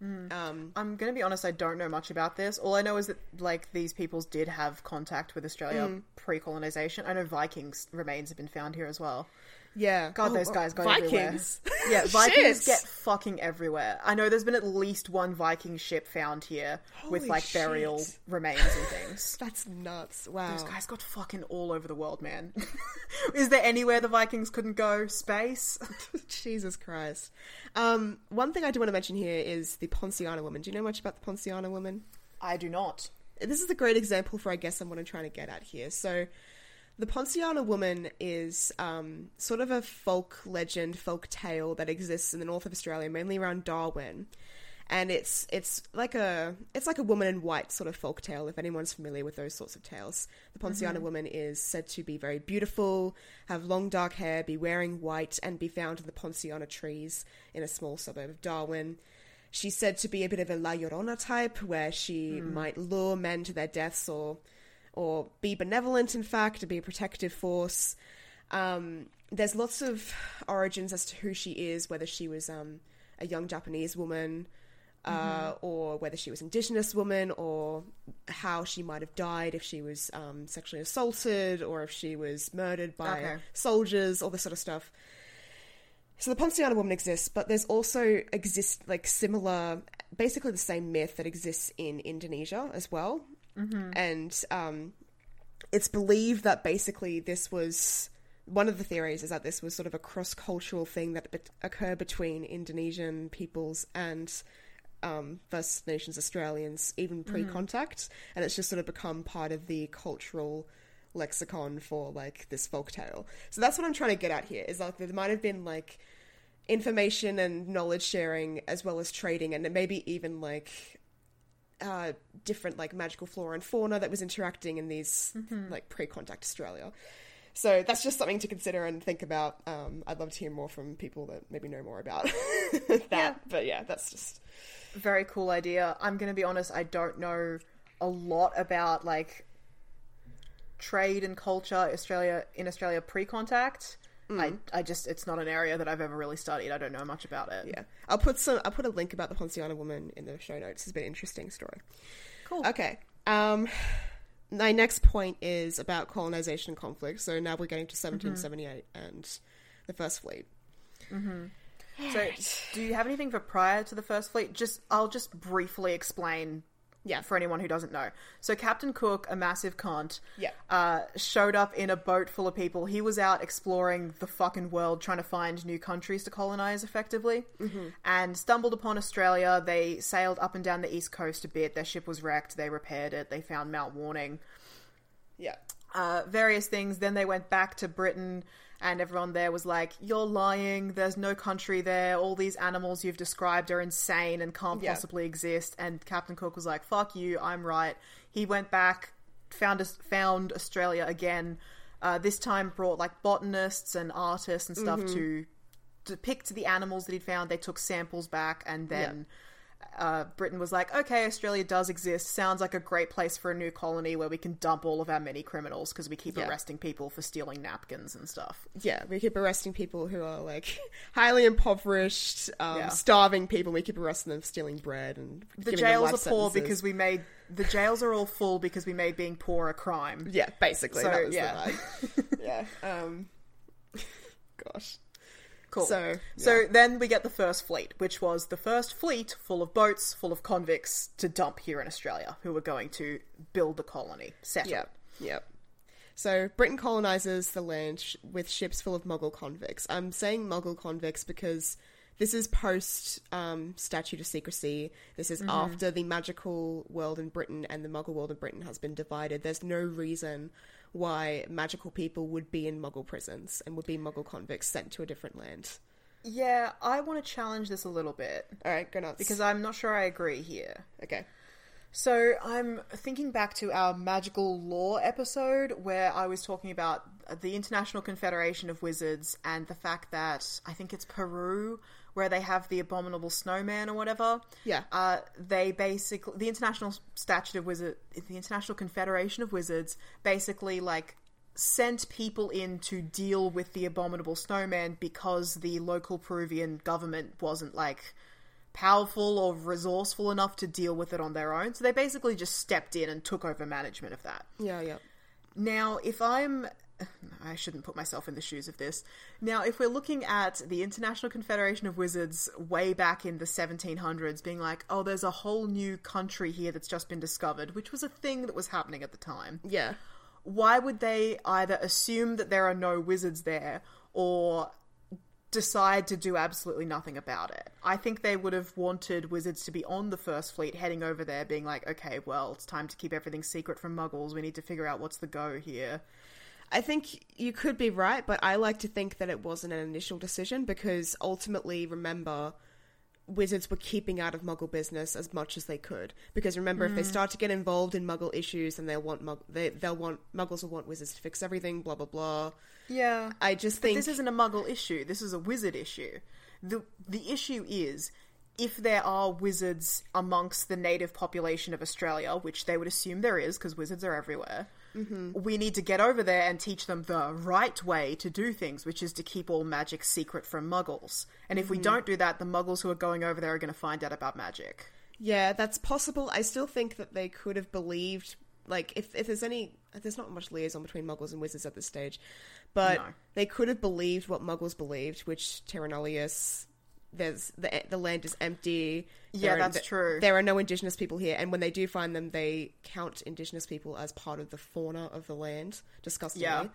Speaker 2: Um,
Speaker 1: I'm gonna be honest, I don't know much about this. All I know is that like these peoples did have contact with Australia
Speaker 2: Mm.
Speaker 1: pre-colonization. I know Vikings remains have been found here as well.
Speaker 2: Yeah.
Speaker 1: God,
Speaker 2: Oh,
Speaker 1: those guys go
Speaker 2: Vikings.
Speaker 1: everywhere. Yeah, Vikings get fucking everywhere. I know there's been at least one Viking ship found here with
Speaker 2: Holy
Speaker 1: like burial remains and things.
Speaker 2: That's nuts. Wow.
Speaker 1: Those guys got fucking all over the world, man. Is there anywhere the Vikings couldn't go? Space?
Speaker 2: Jesus Christ. Um, one thing I do want to mention here is the Poinciana woman. Do you know much about the Poinciana woman?
Speaker 1: I do not.
Speaker 2: This is a great example for, I guess, I'm what I'm trying to get at here. So, the Poinciana woman is um, sort of a folk legend, folk tale that exists in the north of Australia, mainly around Darwin. And it's it's like a it's like a woman in white sort of folk tale. If anyone's familiar with those sorts of tales, the Poinciana woman is said to be very beautiful, have long dark hair, be wearing white, and be found in the Poinciana trees in a small suburb of Darwin. She's said to be a bit of a La Llorona type, where she might lure men to their deaths or or be benevolent, in fact, to be a protective force. Um, there's lots of origins as to who she is, whether she was um, a young Japanese woman, uh, or whether she was indigenous woman, or how she might have died if she was um, sexually assaulted, or if she was murdered by
Speaker 1: Okay.
Speaker 2: soldiers, all this sort of stuff. So the Poinciana woman exists, but there's also exist like similar, basically the same myth that exists in Indonesia as well, mm-hmm. and um, it's believed that basically this was one of the theories is that this was sort of a cross-cultural thing that be- occurred between Indonesian peoples and um, First Nations Australians, even pre-contact, and it's just sort of become part of the cultural lexicon for like this folk tale. So that's what I'm trying to get at here. Is like there might have been like information and knowledge sharing as well as trading, and maybe even like uh, different like magical flora and fauna that was interacting in these like pre-contact Australia. So that's just something to consider and think about. Um, I'd love to hear more from people that maybe know more about that.
Speaker 1: Yeah.
Speaker 2: But yeah, that's just
Speaker 1: Very cool idea. I'm going to be honest, I don't know a lot about like trade and culture Australia in Australia pre-contact. I I just it's not an area that I've ever really studied. I don't know much about it.
Speaker 2: yeah. I'll put some. I'll put a link about the Poinciana woman in the show notes. It's been an interesting story.
Speaker 1: Cool.
Speaker 2: Okay. Um, my next point is about colonization conflict. So now we're getting to 1778 and the First Fleet. Mm-hmm.
Speaker 1: So, do you have anything for prior to the First Fleet? Just I'll just briefly explain.
Speaker 2: Yeah.
Speaker 1: For anyone who doesn't know, so Captain Cook, a massive cunt,
Speaker 2: Yeah.
Speaker 1: uh, showed up in a boat full of people. He was out exploring the fucking world, trying to find new countries to colonize effectively, and stumbled upon Australia. They sailed up and down the east coast a bit. Their ship was wrecked. They repaired it. They found Mount Warning
Speaker 2: Yeah.
Speaker 1: uh, various things. Then they went back to Britain, and everyone there was like, "You're lying. There's no country there. All these animals you've described are insane and can't
Speaker 2: Yeah.
Speaker 1: possibly exist." And Captain Cook was like, "Fuck you. I'm right." He went back, found found Australia again. Uh, this time brought like botanists and artists and stuff to depict the animals that he'd found. They took samples back, and then. Uh, Britain was like, okay, Australia does exist. Sounds like a great place for a new colony where we can dump all of our many criminals because we keep
Speaker 2: Yeah.
Speaker 1: arresting people for stealing napkins and stuff.
Speaker 2: Yeah, we keep arresting people who are like highly impoverished, um,
Speaker 1: Yeah.
Speaker 2: starving people. We keep arresting them for stealing bread and
Speaker 1: The jails are poor
Speaker 2: sentences.
Speaker 1: because we made the jails are all full because we made being poor a crime.
Speaker 2: yeah, basically
Speaker 1: So,
Speaker 2: that was
Speaker 1: yeah.
Speaker 2: yeah. Um, gosh.
Speaker 1: Cool.
Speaker 2: So,
Speaker 1: so then we get the first fleet, which was the first fleet full of boats, full of convicts to dump here in Australia, who were going to build the colony, settle.
Speaker 2: Yep, yep. So Britain colonizes the land sh- with ships full of Muggle convicts. I'm saying Muggle convicts because this is post um, statute of secrecy. This is after the magical world in Britain and the Muggle world in Britain has been divided. There's no reason why magical people would be in Muggle prisons and would be Muggle convicts sent to a different land.
Speaker 1: Yeah, I want to challenge this a little bit
Speaker 2: All right, go nuts.
Speaker 1: because I'm not sure I agree here.
Speaker 2: okay,
Speaker 1: So I'm thinking back to our magical law episode where I was talking about the International Confederation of Wizards and the fact that I think it's Peru where they have the abominable snowman or whatever.
Speaker 2: Yeah.
Speaker 1: Uh, they basically the International Statute of Wizard, the International Confederation of Wizards, basically like sent people in to deal with the abominable snowman because the local Peruvian government wasn't like powerful or resourceful enough to deal with it on their own. So they basically just stepped in and took over management of that.
Speaker 2: yeah, yeah,
Speaker 1: Now, if I'm. I shouldn't put myself in the shoes of this. Now, if we're looking at the International Confederation of Wizards way back in the 1700s being like, oh, there's a whole new country here that's just been discovered, which was a thing that was happening at the time
Speaker 2: yeah.
Speaker 1: why would they either assume that there are no wizards there or decide to do absolutely nothing about it? I think they would have wanted wizards to be on the first fleet heading over there being like, okay, well, it's time to keep everything secret from muggles. We need to figure out what's the go here.
Speaker 2: I think you could be right, but I like to think that it wasn't an initial decision because ultimately, remember, wizards were keeping out of Muggle business as much as they could. Because remember, if they mm. start to get involved in Muggle issues, then they'll want Mug- they, they'll want Muggles will want wizards to fix everything. Blah blah blah.
Speaker 1: Yeah.
Speaker 2: I just
Speaker 1: But
Speaker 2: think
Speaker 1: this isn't a muggle issue. This is a wizard issue. The the issue is if there are wizards amongst the native population of Australia, which they would assume there is because wizards are everywhere, Mm-hmm. we need to get over there and teach them the right way to do things, which is to keep all magic secret from muggles. And if we mm-hmm. don't do that, the muggles who are going over there are going to find out about magic.
Speaker 2: Yeah, that's possible. I still think that they could have believed, like, if, if there's any, there's not much liaison between muggles and wizards at this stage, but
Speaker 1: No.
Speaker 2: they could have believed what muggles believed, which Terra Nullius, there's the the land is empty.
Speaker 1: Yeah,
Speaker 2: There
Speaker 1: that's
Speaker 2: th-
Speaker 1: true.
Speaker 2: There are no indigenous people here, and when they do find them, they count indigenous people as part of the fauna of the land. Disgustingly.
Speaker 1: Yeah.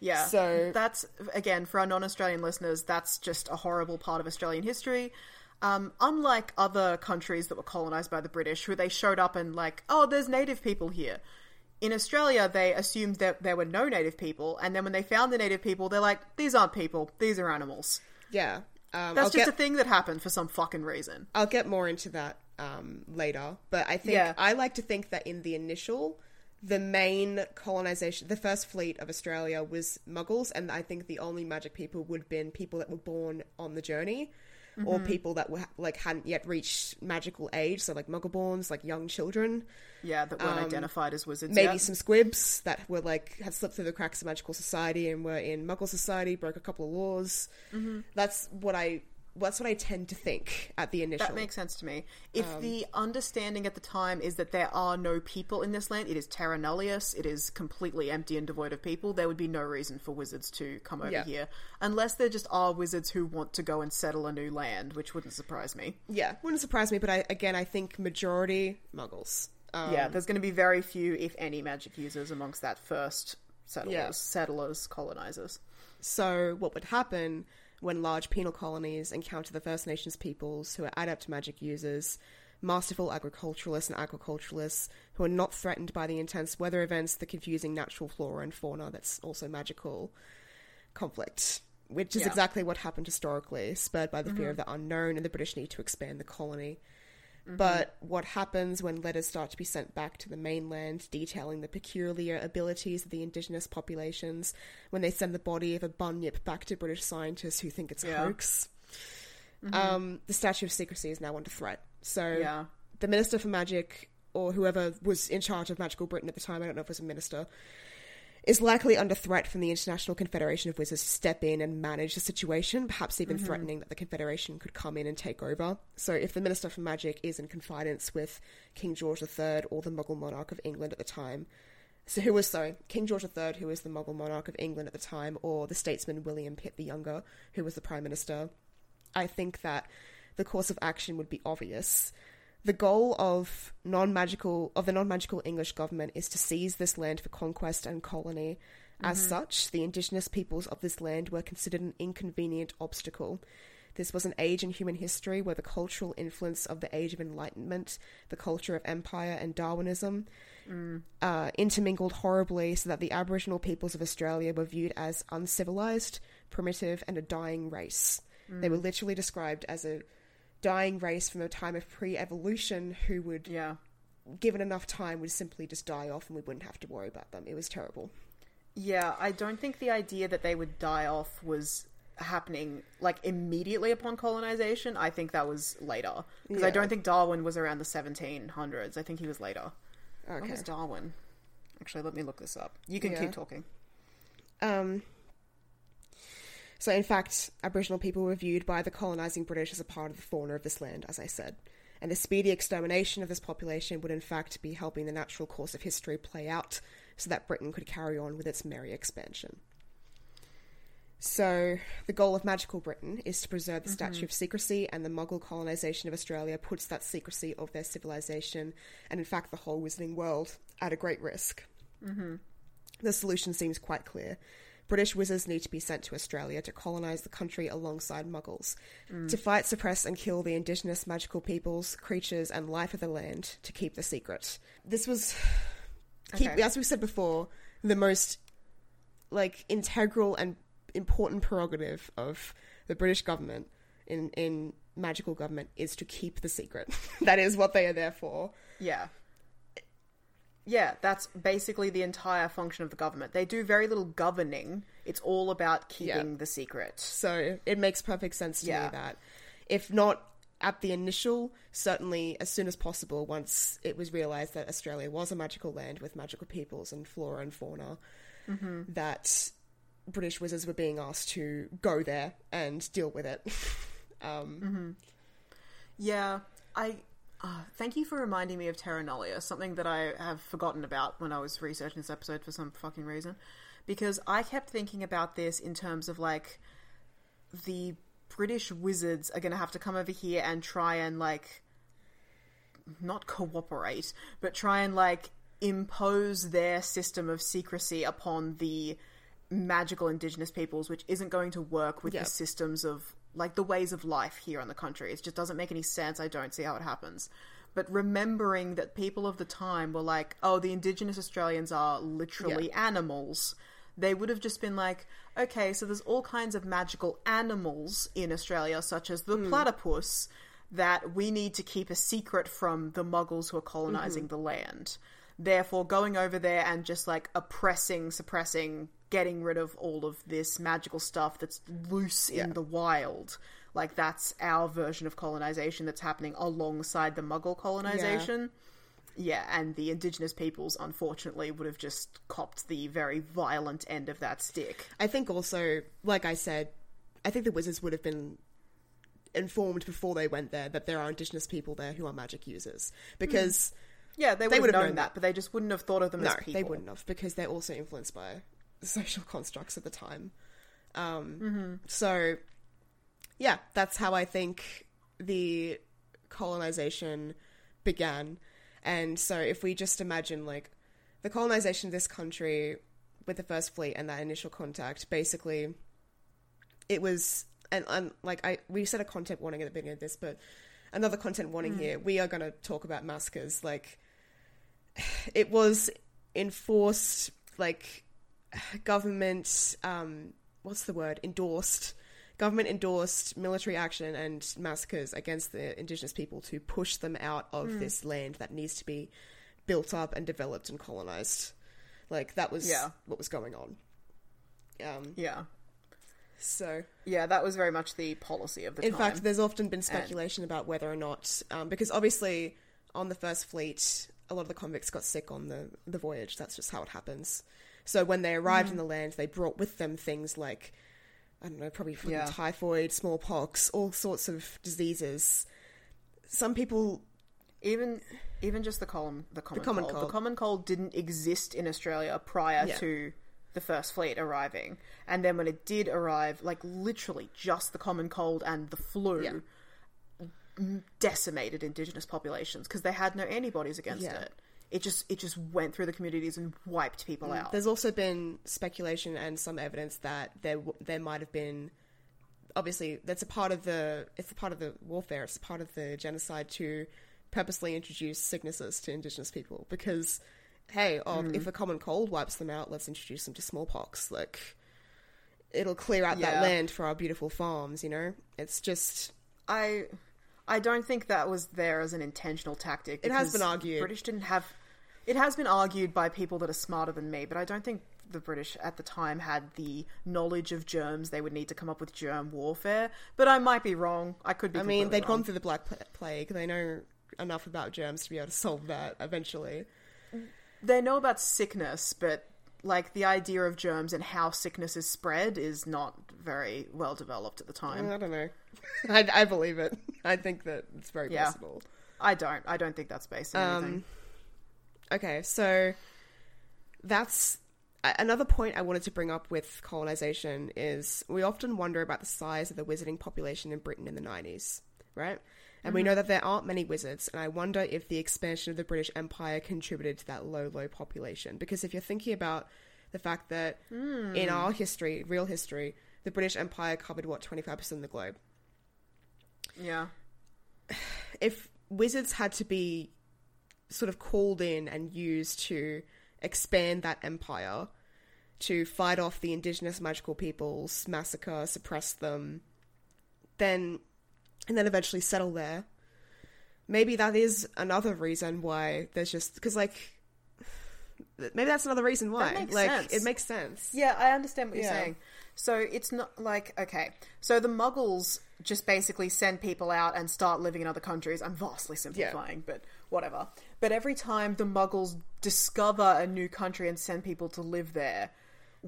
Speaker 1: Yeah.
Speaker 2: So-
Speaker 1: that's again for our non-Australian listeners, that's just a horrible part of Australian history. Um, unlike other countries that were colonized by the British, who they showed up and like, oh, there's native people here. In Australia, they assumed that there were no native people, and then when they found the native people, they're like, these aren't people, these are animals.
Speaker 2: Yeah. Um,
Speaker 1: That's
Speaker 2: I'll
Speaker 1: just
Speaker 2: get-
Speaker 1: a thing that happened for some fucking reason.
Speaker 2: I'll get more into that um, later, but I think
Speaker 1: Yeah.
Speaker 2: I like to think that in the initial, the main colonization, the first fleet of Australia was Muggles, and I think the only magic people would have been people that were born on the journey, or
Speaker 1: Mm-hmm.
Speaker 2: people that were like hadn't yet reached magical age, so like Muggleborns, like young children,
Speaker 1: Yeah, that weren't identified as wizards.
Speaker 2: Um, maybe
Speaker 1: yet.
Speaker 2: some squibs that were like had slipped through the cracks of magical society and were in Muggle society, broke a couple of laws.
Speaker 1: Mm-hmm.
Speaker 2: That's what I. That's what I tend to think at the initial.
Speaker 1: That makes sense to me. If
Speaker 2: Um,
Speaker 1: the understanding at the time is that there are no people in this land, it is terra nullius, it is completely empty and devoid of people, there would be no reason for wizards to come over
Speaker 2: Yeah.
Speaker 1: here. Unless there just are wizards who want to go and settle a new land, which wouldn't surprise me.
Speaker 2: Yeah, wouldn't surprise me, but I again I think majority Muggles. Um,
Speaker 1: yeah, there's going to be very few, if any, magic users amongst that first settlers,
Speaker 2: Yeah.
Speaker 1: settlers, colonizers.
Speaker 2: so what would happen when large penal colonies encounter the First Nations peoples who are adept magic users, masterful agriculturalists and agriculturalists who are not threatened by the intense weather events, the confusing natural flora and fauna that's also magical conflict. Which is
Speaker 1: Yeah.
Speaker 2: exactly what happened historically, spurred by the fear mm-hmm. of the unknown and the British need to expand the colony. But what happens when letters start to be sent back to the mainland detailing the peculiar abilities of the indigenous populations, when they send the body of a bunyip back to British scientists who think it's a
Speaker 1: Yeah.
Speaker 2: hoax? Um, the statute of secrecy is now under threat. So
Speaker 1: Yeah.
Speaker 2: the Minister for Magic, or whoever was in charge of Magical Britain at the time, I don't know if it was a minister, is likely under threat from the International Confederation of Wizards to step in and manage the situation, perhaps even mm-hmm. threatening that the Confederation could come in and take over. So, if the Minister for Magic is in confidence with King George III or the Muggle monarch of England at the time, so who was so King George III, who was the Muggle monarch of England at the time, or the statesman William Pitt the Younger, who was the Prime Minister, I think that the course of action would be obvious. The goal of non-magical of the non-magical English government is to seize this land for conquest and colony. As mm-hmm. such, the indigenous peoples of this land were considered an inconvenient obstacle. This was an age in human history where the cultural influence of the Age of Enlightenment, the culture of empire, and Darwinism mm. uh, intermingled horribly so that the Aboriginal peoples of Australia were viewed as uncivilized, primitive, and a dying race. They were mm. literally described as a dying race from a time of pre evolution who would,
Speaker 1: Yeah.
Speaker 2: given enough time, would simply just die off and we wouldn't have to worry about them. It was terrible.
Speaker 1: Yeah, I don't think the idea that they would die off was happening like immediately upon colonization. I think that was later because I don't think Darwin was around the 1700s. I think he was later. When
Speaker 2: Okay.
Speaker 1: was Darwin? Actually, let me look this up. You can
Speaker 2: Yeah.
Speaker 1: keep talking.
Speaker 2: Um, so, in fact, Aboriginal people were viewed by the colonising British as a part of the fauna of this land, as I said. And the speedy extermination of this population would, in fact, be helping the natural course of history play out so that Britain could carry on with its merry expansion. So, the goal of Magical Britain is to preserve the statue mm-hmm. of secrecy, and the Muggle colonisation of Australia puts that secrecy of their civilisation, and in fact the whole Wizarding world, at a great risk. Mm-hmm. The solution seems quite clear. British wizards need to be sent to Australia to colonise the country alongside Muggles, mm. to fight, suppress, and kill the indigenous magical peoples, creatures, and life of the land to keep the secret. This was, keep,
Speaker 1: Okay.
Speaker 2: as we said before, the most like integral and important prerogative of the British government in in magical government is to keep the secret. that is what they are there for.
Speaker 1: Yeah. Yeah, that's basically the entire function of the government. They do very little governing. It's all about keeping
Speaker 2: Yeah.
Speaker 1: the secret.
Speaker 2: So it makes perfect sense to
Speaker 1: Yeah.
Speaker 2: me that if not at the initial, certainly as soon as possible, once it was realized that Australia was a magical land with magical peoples and flora and fauna, that British wizards were being asked to go there and deal with it. um,
Speaker 1: Yeah, I. Uh, thank you for reminding me of Terra Nullius, something that I have forgotten about when I was researching this episode for some fucking reason. Because I kept thinking about this in terms of like the British wizards are going to have to come over here and try and like not cooperate, but try and like impose their system of secrecy upon the magical indigenous peoples, which isn't going to work with
Speaker 2: Yeah.
Speaker 1: the systems of like the ways of life here in the country. It just doesn't make any sense. I don't see how it happens. But remembering that people of the time were like, oh, the indigenous Australians are literally animals. They would have just been like, okay, so there's all kinds of magical animals in Australia, such as the hmm. platypus, that we need to keep a secret from the muggles who are colonizing mm-hmm. the land. Therefore, going over there and just like oppressing, suppressing, getting rid of all of this magical stuff that's loose in the wild. Like, that's our version of colonization that's happening alongside the muggle colonization. Yeah, and the indigenous peoples, unfortunately, would have just copped the very violent end of that stick.
Speaker 2: I think also, like I said, I think the wizards would have been informed before they went there that there are indigenous people there who are magic users because
Speaker 1: Yeah, they would
Speaker 2: They
Speaker 1: have
Speaker 2: would
Speaker 1: known,
Speaker 2: have known
Speaker 1: that,
Speaker 2: that.
Speaker 1: but they just wouldn't have thought of them
Speaker 2: no,
Speaker 1: as people.
Speaker 2: they wouldn't have because they're also influenced by social constructs at the time. Um, So, yeah, that's how I think the colonization began. And so, if we just imagine like the colonization of this country with the first fleet and that initial contact, basically, it was and, and like I we said a content warning at the beginning of this, but another content warning here. We are going to talk about massacres. Like it was enforced, like government. Um, what's the word? Endorsed. Government endorsed military action and massacres against the indigenous people to push them out of this land that needs to be built up and developed and colonized. Like that was
Speaker 1: Yeah.
Speaker 2: what was going on. Um,
Speaker 1: Yeah.
Speaker 2: so
Speaker 1: Yeah, that was very much the policy of the
Speaker 2: in
Speaker 1: time.
Speaker 2: fact, there's often been speculation about whether or not, um, because obviously on the first fleet, a lot of the convicts got sick on the the voyage. That's just how it happens. So when they arrived
Speaker 1: Mm.
Speaker 2: in the land, they brought with them things like I don't know, probably
Speaker 1: Yeah.
Speaker 2: typhoid, smallpox, all sorts of diseases. Some people,
Speaker 1: even even just the common the common,
Speaker 2: common
Speaker 1: cold.
Speaker 2: cold.
Speaker 1: The common cold didn't exist in Australia prior
Speaker 2: Yeah.
Speaker 1: to the first fleet arriving, and then when it did arrive, like literally just the common cold and the flu.
Speaker 2: Yeah.
Speaker 1: Decimated indigenous populations because they had no antibodies against
Speaker 2: Yeah.
Speaker 1: it. It just it just went through the communities and wiped people out.
Speaker 2: there's also been speculation and some evidence that there there might have been obviously that's a part of the it's a part of the warfare. It's a part of the genocide to purposely introduce sicknesses to indigenous people because hey, oh,
Speaker 1: Mm.
Speaker 2: if a common cold wipes them out, let's introduce them to smallpox. Like it'll clear out that land for our beautiful farms. You know, it's just
Speaker 1: I I don't think that was there as an intentional tactic.
Speaker 2: It has been argued.
Speaker 1: British didn't have. It has been argued by people that are smarter than me, but I don't think the British at the time had the knowledge of germs they would need to come up with germ warfare. But I might be wrong. I could be.
Speaker 2: I mean, they'd
Speaker 1: wrong.
Speaker 2: gone through the Black Plague. They know enough about germs to be able to solve that eventually.
Speaker 1: They know about sickness, but like the idea of germs and how sickness is spread is not very well developed at the time.
Speaker 2: I don't know. I, I believe it. I think that it's very
Speaker 1: Yeah.
Speaker 2: possible.
Speaker 1: I don't. I don't think that's based on um, anything.
Speaker 2: Okay, so that's another point I wanted to bring up with colonization is we often wonder about the size of the wizarding population in Britain in the 90s, right? And we mm-hmm. know that there aren't many wizards, and I wonder if the expansion of the British Empire contributed to that low, low population. Because if you're thinking about the fact that hmm. in our history, real history, the British Empire covered what, 25% of the globe?
Speaker 1: Yeah.
Speaker 2: if wizards had to be sort of called in and used to expand that empire to fight off the indigenous magical peoples, massacre, suppress them, then and then eventually settle there. Maybe that is another reason why there's just because like maybe that's another reason why
Speaker 1: makes
Speaker 2: like
Speaker 1: sense.
Speaker 2: it makes sense.
Speaker 1: Yeah, I understand what you're
Speaker 2: Yeah.
Speaker 1: saying. So it's not like okay. So the Muggles just basically send people out and start living in other countries. I'm vastly simplifying, but whatever. But every time the Muggles discover a new country and send people to live there,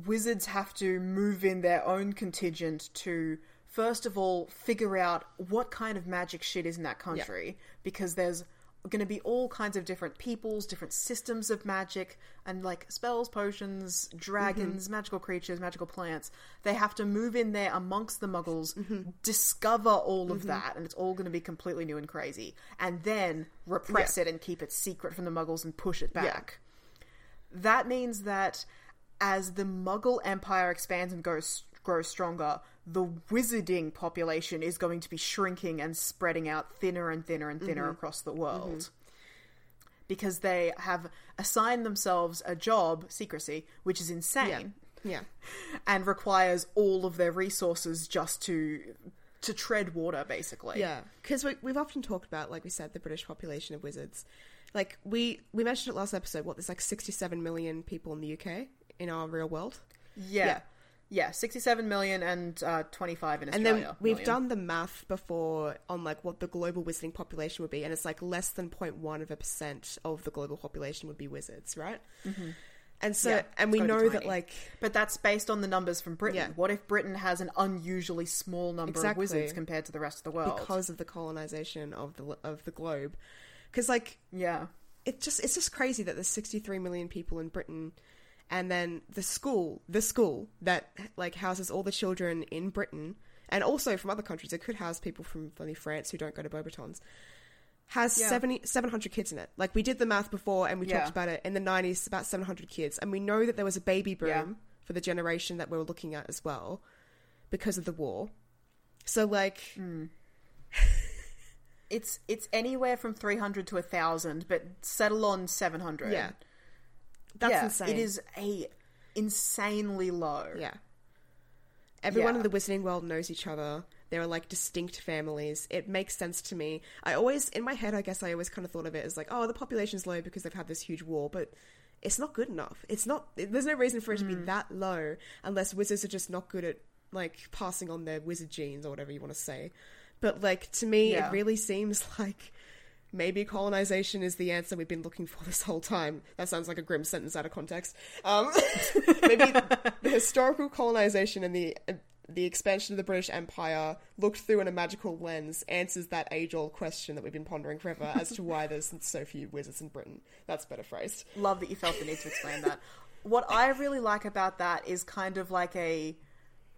Speaker 1: wizards have to move in their own contingent to first of all figure out what kind of magic shit is in that country because there's going to be all kinds of different peoples, different systems of magic, and like spells, potions, dragons, mm-hmm. magical creatures, magical plants. They have to move in there amongst the muggles, mm-hmm. discover all of mm-hmm. that, and it's all going to be completely new and crazy, and then repress it and keep it secret from the muggles and push it back. That means that as the Muggle Empire expands and goes grows stronger, the wizarding population is going to be shrinking and spreading out thinner and thinner and thinner mm-hmm. across the world. Mm-hmm. Because they have assigned themselves a job, secrecy, which is insane
Speaker 2: Yeah.
Speaker 1: and requires all of their resources just to to tread water basically.
Speaker 2: Yeah, because we, we've often talked about, like we said, the British population of wizards. Like we we mentioned it last episode. What there's like 67 million people in the UK in our real world,
Speaker 1: Yeah.
Speaker 2: Yeah.
Speaker 1: Yeah, 67 million and uh, 25 in
Speaker 2: and then we've
Speaker 1: million.
Speaker 2: done the math before on like what the global wizarding population would be, and it's like less than 0.1 of a percent of the global population would be wizards, right? Mm-hmm. And so,
Speaker 1: Yeah,
Speaker 2: and we know that like
Speaker 1: But that's based on the numbers from Britain.
Speaker 2: Yeah.
Speaker 1: What if Britain has an unusually small number
Speaker 2: Exactly.
Speaker 1: of wizards compared to the rest of the world?
Speaker 2: because of the colonization of the of the globe, because like
Speaker 1: yeah.
Speaker 2: it just it's just crazy that there's 63 million people in Britain and then the school the school that like houses all the children in Britain and also from other countries it could house people from only France who don't go to Beauxbatons has
Speaker 1: Yeah.
Speaker 2: 70 700 kids in it like we did the math before and we
Speaker 1: Yeah.
Speaker 2: talked about it in the 90s about 700 kids and we know that there was a baby boom
Speaker 1: Yeah.
Speaker 2: for the generation that we were looking at as well because of the war so like
Speaker 1: Mm. It's it's anywhere from 300 to 1000, but settle on 700.
Speaker 2: yeah that's
Speaker 1: yeah,
Speaker 2: insane
Speaker 1: It is a insanely low.
Speaker 2: Yeah. Everyone
Speaker 1: Yeah.
Speaker 2: in the wizarding world knows each other. There are like distinct families. It makes sense to me. I always, in my head, I guess I always kind of thought of it as like, oh, the population's low because they've had this huge war, but it's not good enough. It's not, there's no reason for it to
Speaker 1: Mm.
Speaker 2: be that low unless wizards are just not good at like passing on their wizard genes or whatever you want to say. But like, to me,
Speaker 1: Yeah.
Speaker 2: it really seems like maybe colonization is the answer we've been looking for this whole time. That sounds like a grim sentence out of context. Um, maybe the historical colonization and the the expansion of the British Empire looked through in a magical lens answers that age old question that we've been pondering forever as to why there's so few wizards in Britain. That's better phrased.
Speaker 1: Love that you felt the need to explain that. What I really like about that is kind of like a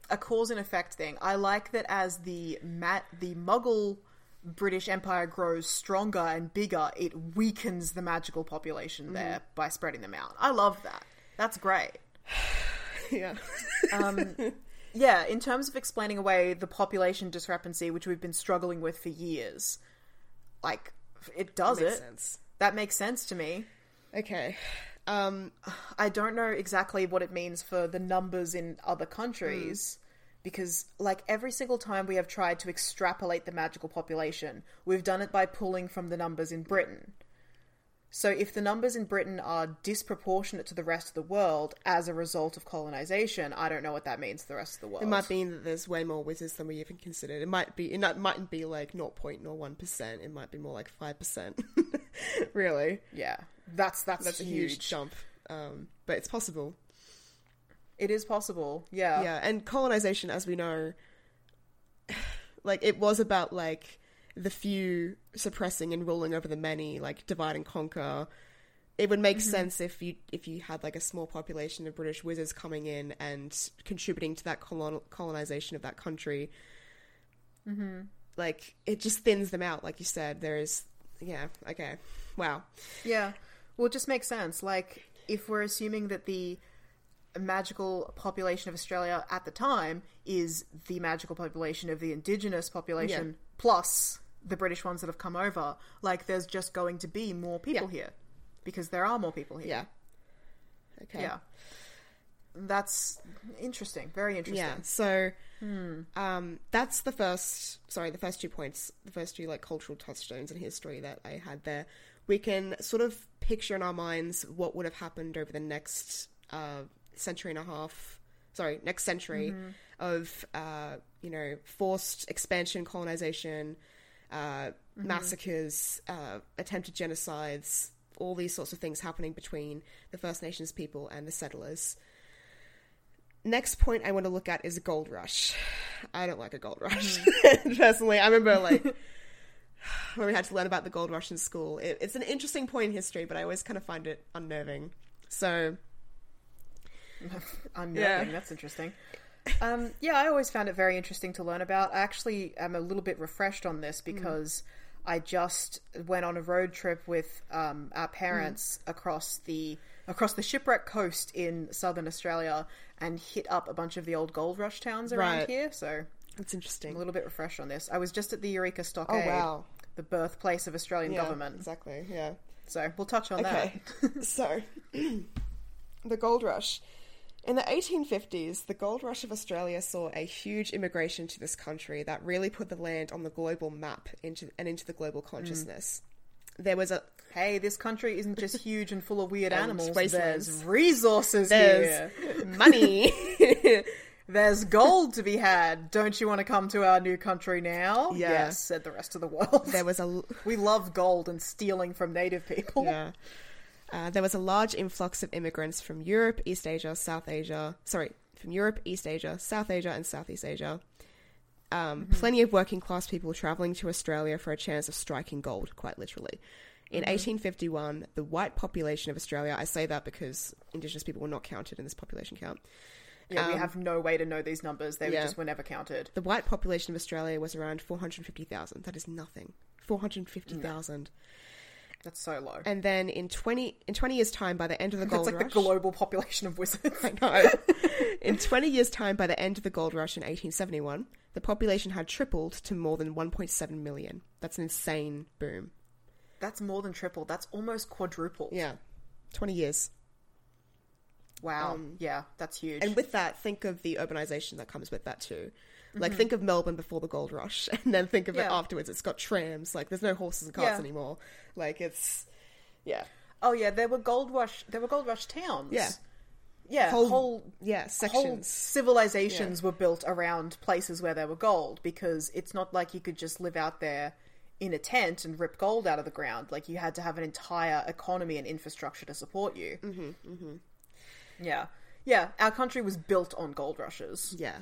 Speaker 1: a cause and effect thing. I like that as the mat the Muggle British Empire grows stronger and bigger, it weakens the magical population there by spreading them out. I love that. That's great.
Speaker 2: yeah.
Speaker 1: um, yeah, in terms of explaining away the population discrepancy, which we've been struggling with for years, like it does
Speaker 2: Makes
Speaker 1: it.
Speaker 2: sense.
Speaker 1: That makes sense to me.
Speaker 2: Okay. Um,
Speaker 1: I don't know exactly what it means for the numbers in other countries because, like, every single time we have tried to extrapolate the magical population, we've done it by pulling from the numbers in Britain. So, if the numbers in Britain are disproportionate to the rest of the world as a result of colonization, I don't know what that means to the rest of the world.
Speaker 2: it might mean that there's way more wizards than we even considered. It might be. It mightn't be like 0.01 percent. It might be more like five percent. really,
Speaker 1: Yeah, that's that's,
Speaker 2: that's a huge jump. Um, but it's possible.
Speaker 1: It is possible. Yeah.
Speaker 2: yeah and colonization as we know like it was about like the few suppressing and ruling over the many like divide and conquer it would make sense if you if you had like a small population of british wizards coming in and contributing to that colon- colonization of that country mm-hmm. like it just thins them out like you said there is yeah okay wow
Speaker 1: Yeah. Well, it just makes sense. Like, if we're assuming that the magical population of Australia at the time is the magical population of the indigenous population
Speaker 2: Yeah.
Speaker 1: plus the British ones that have come over, like, there's just going to be more people
Speaker 2: Yeah.
Speaker 1: here because there are more people here.
Speaker 2: yeah okay
Speaker 1: Yeah. That's interesting. Very interesting.
Speaker 2: Yeah. So, um, that's the first. Sorry, the first two points, the first two like cultural touchstones in history that I had there. We can sort of picture in our minds what would have happened over the next uh, century and a half. Sorry, next century of uh, you know forced expansion, colonization, uh, massacres, uh, attempted genocides, all these sorts of things happening between the First Nations people and the settlers. Next point I want to look at is a gold rush. I don't like a gold rush. Personally, I remember like when we had to learn about the gold rush in school. It, it's an interesting point in history, but I always kind of find it unnerving. So
Speaker 1: Unnerving.
Speaker 2: Yeah.
Speaker 1: That's interesting. Um, yeah, I always found it very interesting to learn about. I actually am a little bit refreshed on this because I just went on a road trip with um, our parents across the across the shipwreck coast in southern Australia and hit up a bunch of the old gold rush towns around
Speaker 2: Right.
Speaker 1: here. So
Speaker 2: it's
Speaker 1: I'm
Speaker 2: interesting.
Speaker 1: a little bit refreshed on this. I was just at the Eureka Stockade,
Speaker 2: Oh, wow.
Speaker 1: the birthplace of Australian
Speaker 2: Yeah,
Speaker 1: government.
Speaker 2: exactly. Yeah.
Speaker 1: So we'll touch on
Speaker 2: that. So, the gold rush. In the 1850s, the gold rush of Australia saw a huge immigration to this country that really put the land on the global map into, and into the global mm. consciousness. There was a.
Speaker 1: Hey, this country isn't just huge and full of weird animals. There's resources
Speaker 2: there's
Speaker 1: here.
Speaker 2: money.
Speaker 1: There's gold to be had. Don't you want to come to our new country now?
Speaker 2: Yeah.
Speaker 1: Yes, said the rest of the world.
Speaker 2: there was a
Speaker 1: we love gold and stealing from native people.
Speaker 2: yeah. Uh, there was a large influx of immigrants from Europe, East Asia, South Asia. Sorry, from Europe, East Asia, South Asia, and Southeast Asia. Um, Plenty of working class people traveling to Australia for a chance of striking gold, quite literally. In 1851, the white population of Australia, I say that because Indigenous people were not counted in this population count.
Speaker 1: Yeah, we have no way to know these numbers. They
Speaker 2: Um, yeah.
Speaker 1: just were never counted.
Speaker 2: The white population of Australia was around 450,000. That is nothing. 450,000.
Speaker 1: That's so low.
Speaker 2: And then in 20 in 20 years time by the end of the gold rush.
Speaker 1: That's like
Speaker 2: rush
Speaker 1: the global population of wizards.
Speaker 2: No. In 20 years' time, by the end of the gold rush in 1871, the population had tripled to more than 1.7 million. That's an insane boom.
Speaker 1: That's more than triple. That's almost quadruple.
Speaker 2: Yeah. 20 years.
Speaker 1: Wow. yeah, that's huge.
Speaker 2: Um, And with that, think of the urbanization that comes with that too. Like, think of Melbourne before the gold rush, and then think of it
Speaker 1: Mm-hmm.
Speaker 2: Afterwards. It's got trams. Like, there's no horses and carts
Speaker 1: Yeah.
Speaker 2: anymore. Like, it's. Yeah.
Speaker 1: oh yeah, there were gold rush. There were gold rush towns.
Speaker 2: Yeah.
Speaker 1: yeah.
Speaker 2: Whole-
Speaker 1: Whole,
Speaker 2: Yeah,
Speaker 1: whole
Speaker 2: sections.
Speaker 1: civilizations were built around places where there were gold because it's not like you could just live out there in a tent and rip gold out of the ground. Like you had to have an entire economy and infrastructure to support you. Mm-hmm, mm-hmm. Yeah, yeah. Our country was built on gold rushes.
Speaker 2: Yeah.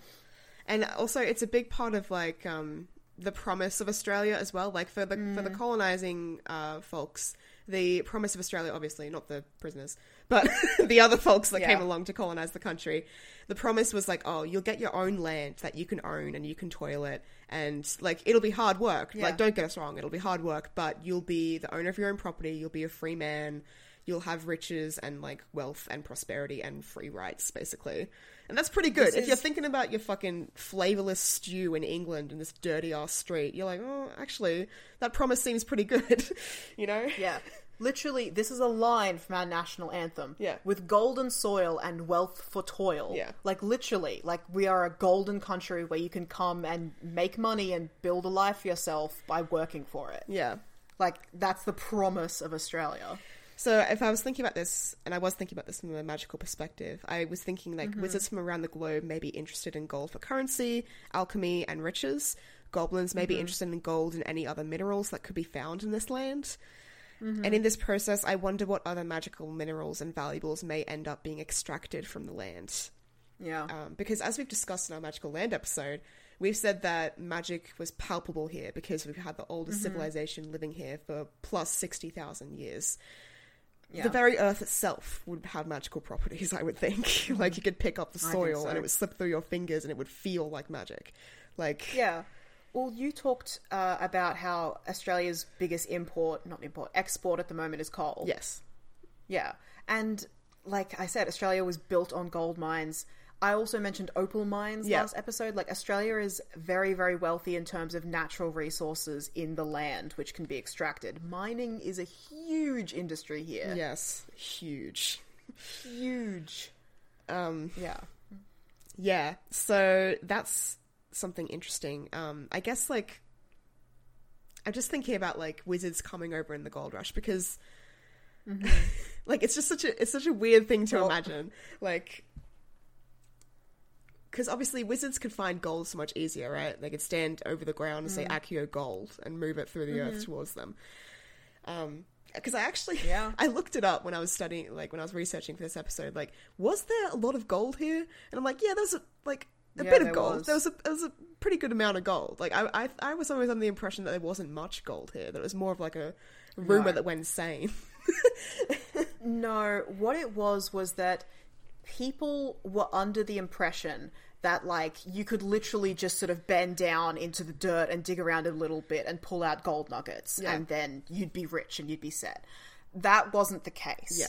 Speaker 2: And also it's a big part of like um the promise of Australia as well. Like for the for the colonizing uh folks, the promise of Australia obviously not the prisoners, but the other folks that came along to colonize the country. The promise was like, oh, you'll get your own land that you can own and you can toil it and like it'll be hard work.
Speaker 1: Yeah.
Speaker 2: Like don't get us wrong, it'll be hard work, but you'll be the owner of your own property, you'll be a free man. you'll have riches and like wealth and prosperity and free rights, basically. And that's pretty good.
Speaker 1: This
Speaker 2: if you're thinking about your fucking flavorless stew in England in this dirty ass street, you're like, oh, actually, that promise seems pretty good, you know?
Speaker 1: Yeah. Literally, this is a line from our national anthem.
Speaker 2: Yeah.
Speaker 1: With golden soil and wealth for toil.
Speaker 2: Yeah.
Speaker 1: Like, literally, like, we are a golden country where you can come and make money and build a life for yourself by working for it.
Speaker 2: Yeah.
Speaker 1: Like, that's the promise of Australia.
Speaker 2: So if I was thinking about this, and I was thinking about this from a magical perspective, I was thinking like
Speaker 1: Mm-hmm.
Speaker 2: wizards from around the globe may be interested in gold for currency, alchemy, and riches. Goblins may
Speaker 1: Mm-hmm.
Speaker 2: be interested in gold and any other minerals that could be found in this land.
Speaker 1: Mm-hmm.
Speaker 2: And in this process, I wonder what other magical minerals and valuables may end up being extracted from the land.
Speaker 1: Yeah.
Speaker 2: Um, because as we've discussed in our magical land episode, we've said that magic was palpable here because we've had the oldest
Speaker 1: Mm-hmm.
Speaker 2: civilization living here for plus 60,000 years.
Speaker 1: Yeah.
Speaker 2: The very earth itself would have magical properties, I would think. like you could pick up the soil
Speaker 1: so.
Speaker 2: and it would slip through your fingers and it would feel like magic. Like,
Speaker 1: Yeah. Well, you talked uh, about how Australia's biggest import, not import, export at the moment is coal.
Speaker 2: yes.
Speaker 1: Yeah. And like I said, Australia was built on gold mines. I also mentioned opal mines
Speaker 2: Yeah.
Speaker 1: last episode. Like Australia is very, very wealthy in terms of natural resources in the land which can be extracted. Mining is a huge industry here.
Speaker 2: Yes. Huge.
Speaker 1: Huge.
Speaker 2: Um,
Speaker 1: Yeah.
Speaker 2: yeah. So that's something interesting. Um, I guess like I'm just thinking about like wizards coming over in the gold rush because like it's just such a it's such a weird thing to
Speaker 1: Well-
Speaker 2: imagine. Like because obviously wizards could find gold so much easier, right? They could stand over the ground and say Accio gold and move it through the earth towards them. Um, because I actually,
Speaker 1: Yeah.
Speaker 2: I looked it up when I was studying, like when I was researching for this episode. Like, was there a lot of gold here? And I'm like, yeah, there's a like a
Speaker 1: Yeah,
Speaker 2: bit of gold.
Speaker 1: was.
Speaker 2: There was a there was a pretty good amount of gold. Like, I I, I was always under the impression that there wasn't much gold here. That it was more of like a rumor
Speaker 1: No.
Speaker 2: that went insane.
Speaker 1: No, what it was was that people were under the impression that like you could literally just sort of bend down into the dirt and dig around a little bit and pull out gold nuggets
Speaker 2: Yeah.
Speaker 1: and then you'd be rich and you'd be set. That wasn't the case.
Speaker 2: Yeah.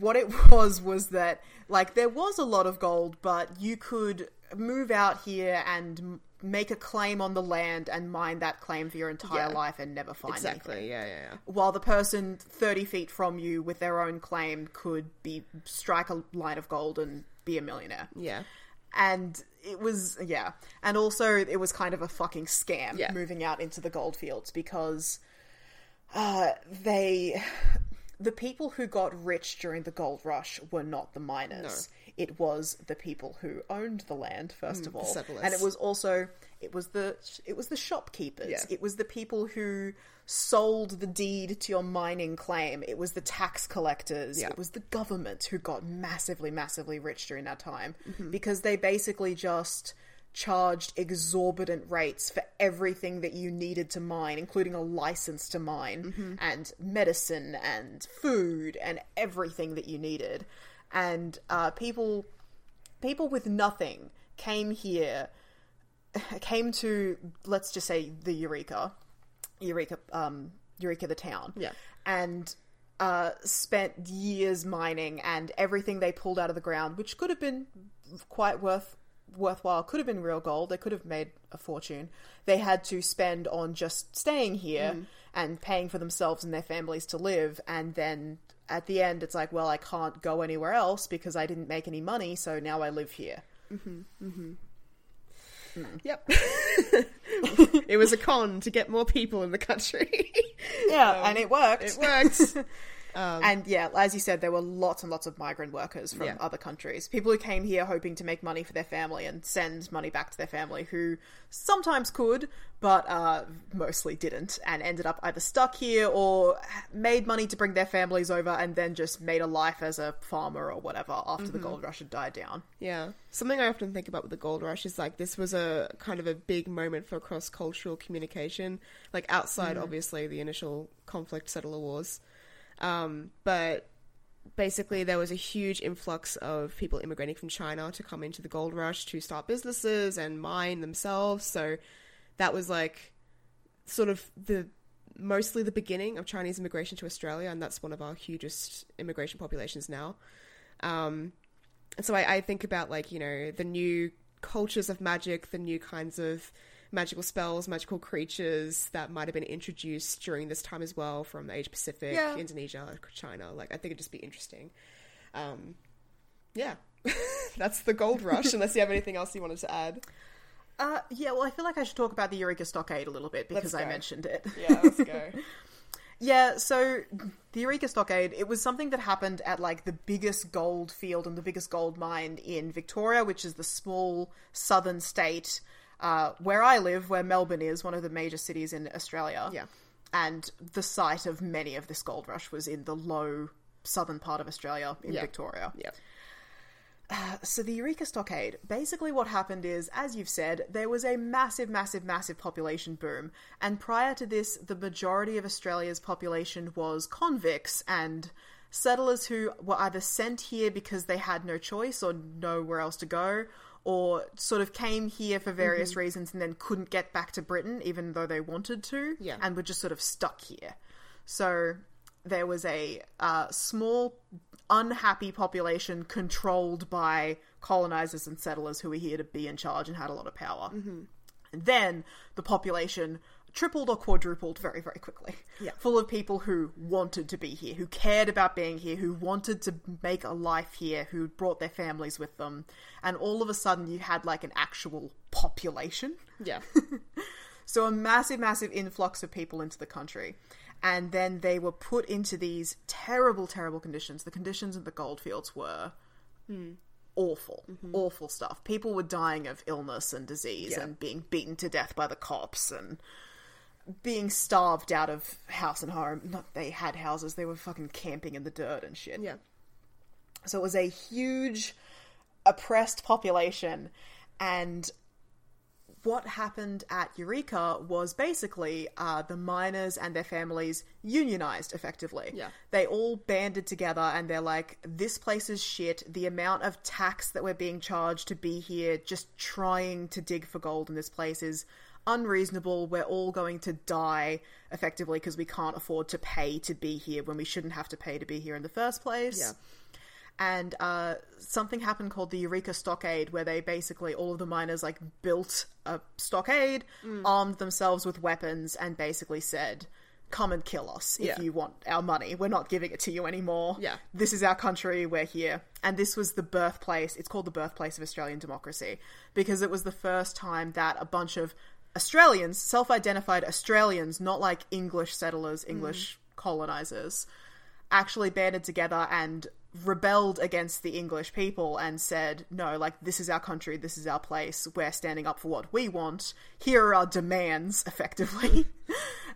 Speaker 1: What it was was that like there was a lot of gold, but you could move out here and m- make a claim on the land and mine that claim for your entire
Speaker 2: Yeah.
Speaker 1: life and never find anything
Speaker 2: exactly. Yeah, yeah, yeah.
Speaker 1: while the person 30 feet from you with their own claim could be strike a line of gold and be a millionaire
Speaker 2: Yeah.
Speaker 1: And it was yeah. And also it was kind of a fucking scam
Speaker 2: Yeah.
Speaker 1: moving out into the gold fields because uh they the people who got rich during the gold rush were not the miners. It was the people who owned the land first of all. And it was also it was the it was the shopkeepers
Speaker 2: Yeah.
Speaker 1: it was the people who sold the deed to your mining claim it was the tax collectors
Speaker 2: Yeah.
Speaker 1: it was the government who got massively massively rich during that time
Speaker 2: Mm-hmm.
Speaker 1: because they basically just charged exorbitant rates for everything that you needed to mine including a license to mine
Speaker 2: Mm-hmm.
Speaker 1: and medicine and food and everything that you needed and uh, people people with nothing came here came to let's just say the Eureka, Eureka, um, Eureka, the town,
Speaker 2: Yeah.
Speaker 1: and uh, spent years mining, and everything they pulled out of the ground, which could have been quite worth worthwhile, could have been real gold. They could have made a fortune. They had to spend on just staying here and paying for themselves and their families to live, and then. At the end, it's like, well, I can't go anywhere else because I didn't make any money, so now I live here. Hmm.
Speaker 2: Yep. it was a con to get more people in the country.
Speaker 1: Yeah, um, and it worked.
Speaker 2: it worked.
Speaker 1: Um, and yeah, as you said, there were lots and lots of migrant workers from
Speaker 2: Yeah.
Speaker 1: other countries. People who came here hoping to make money for their family and send money back to their family, who sometimes could, but uh, mostly didn't, and ended up either stuck here or made money to bring their families over and then just made a life as a farmer or whatever after the mm-hmm. gold rush had died down.
Speaker 2: Yeah. Something I often think about with the gold rush is like this was a kind of a big moment for cross cultural communication, like outside mm. obviously the initial conflict settler wars. Um, but basically there was a huge influx of people immigrating from China to come into the gold rush to start businesses and mine themselves. So that was like sort of the mostly the beginning of Chinese immigration to Australia, and that's one of our hugest immigration populations now. Um, and so I, I think about like you know the new cultures of magic, the new kinds of magical spells, magical creatures that might have been introduced during this time as well from the Asia Pacific,
Speaker 1: Yeah.
Speaker 2: Indonesia, China. Like I think it'd just be interesting. Um, yeah, that's the gold rush. unless you have anything else you wanted to add.
Speaker 1: Uh, yeah, well, I feel like I should talk about the Eureka Stockade a little bit because I mentioned it.
Speaker 2: Yeah, let's go.
Speaker 1: Yeah, so the Eureka Stockade, it was something that happened at like the biggest gold field and the biggest gold mine in Victoria, which is the small southern state uh, where I live, where Melbourne is, one of the major cities in Australia.
Speaker 2: Yeah.
Speaker 1: And the site of many of this gold rush was in the low southern part of Australia in
Speaker 2: Yeah.
Speaker 1: Victoria.
Speaker 2: yeah,
Speaker 1: So the Eureka Stockade, basically what happened is, as you've said, there was a massive, massive, massive population boom. And prior to this, the majority of Australia's population was convicts and settlers who were either sent here because they had no choice or nowhere else to go, or sort of came here for various reasons and then couldn't get back to Britain even though they wanted to,
Speaker 2: Yeah.
Speaker 1: and were just sort of stuck here. So there was a uh, small, unhappy population controlled by colonizers and settlers who were here to be in charge and had a lot of power. Mm-hmm. And then the population tripled or quadrupled very, very quickly.
Speaker 2: Yeah.
Speaker 1: Full of people who wanted to be here, who cared about being here, who wanted to make a life here, who brought their families with them. And all of a sudden, you had like an actual population.
Speaker 2: yeah,
Speaker 1: So a massive, massive influx of people into the country. And then they were put into these terrible, terrible conditions. The conditions in the goldfields were hmm. awful, mm-hmm. awful stuff. People were dying of illness and disease
Speaker 2: Yeah.
Speaker 1: and being beaten to death by the cops and being starved out of house and home. Not they had houses, they were fucking camping in the dirt and shit.
Speaker 2: yeah,
Speaker 1: So it was a huge oppressed population. And what happened at Eureka was basically uh, the miners and their families unionized effectively.
Speaker 2: Yeah.
Speaker 1: They all banded together and they're like, this place is shit. The amount of tax that we're being charged to be here, just trying to dig for gold in this place is unreasonable. We're all going to die effectively because we can't afford to pay to be here when we shouldn't have to pay to be here in the first place
Speaker 2: Yeah.
Speaker 1: and uh, something happened called the Eureka Stockade, where they basically all of the miners like built a stockade,
Speaker 2: Mm.
Speaker 1: armed themselves with weapons, and basically said, "Come and kill us if
Speaker 2: Yeah.
Speaker 1: you want our money. We're not giving it to you anymore.
Speaker 2: Yeah.
Speaker 1: this is our country. We're here." And this was the birthplace. It's called the birthplace of Australian democracy because it was the first time that a bunch of Australians, self-identified Australians, not like English settlers, English colonizers, actually banded together and rebelled against the English people and said, no, like, this is our country, this is our place, we're standing up for what we want, here are our demands, effectively,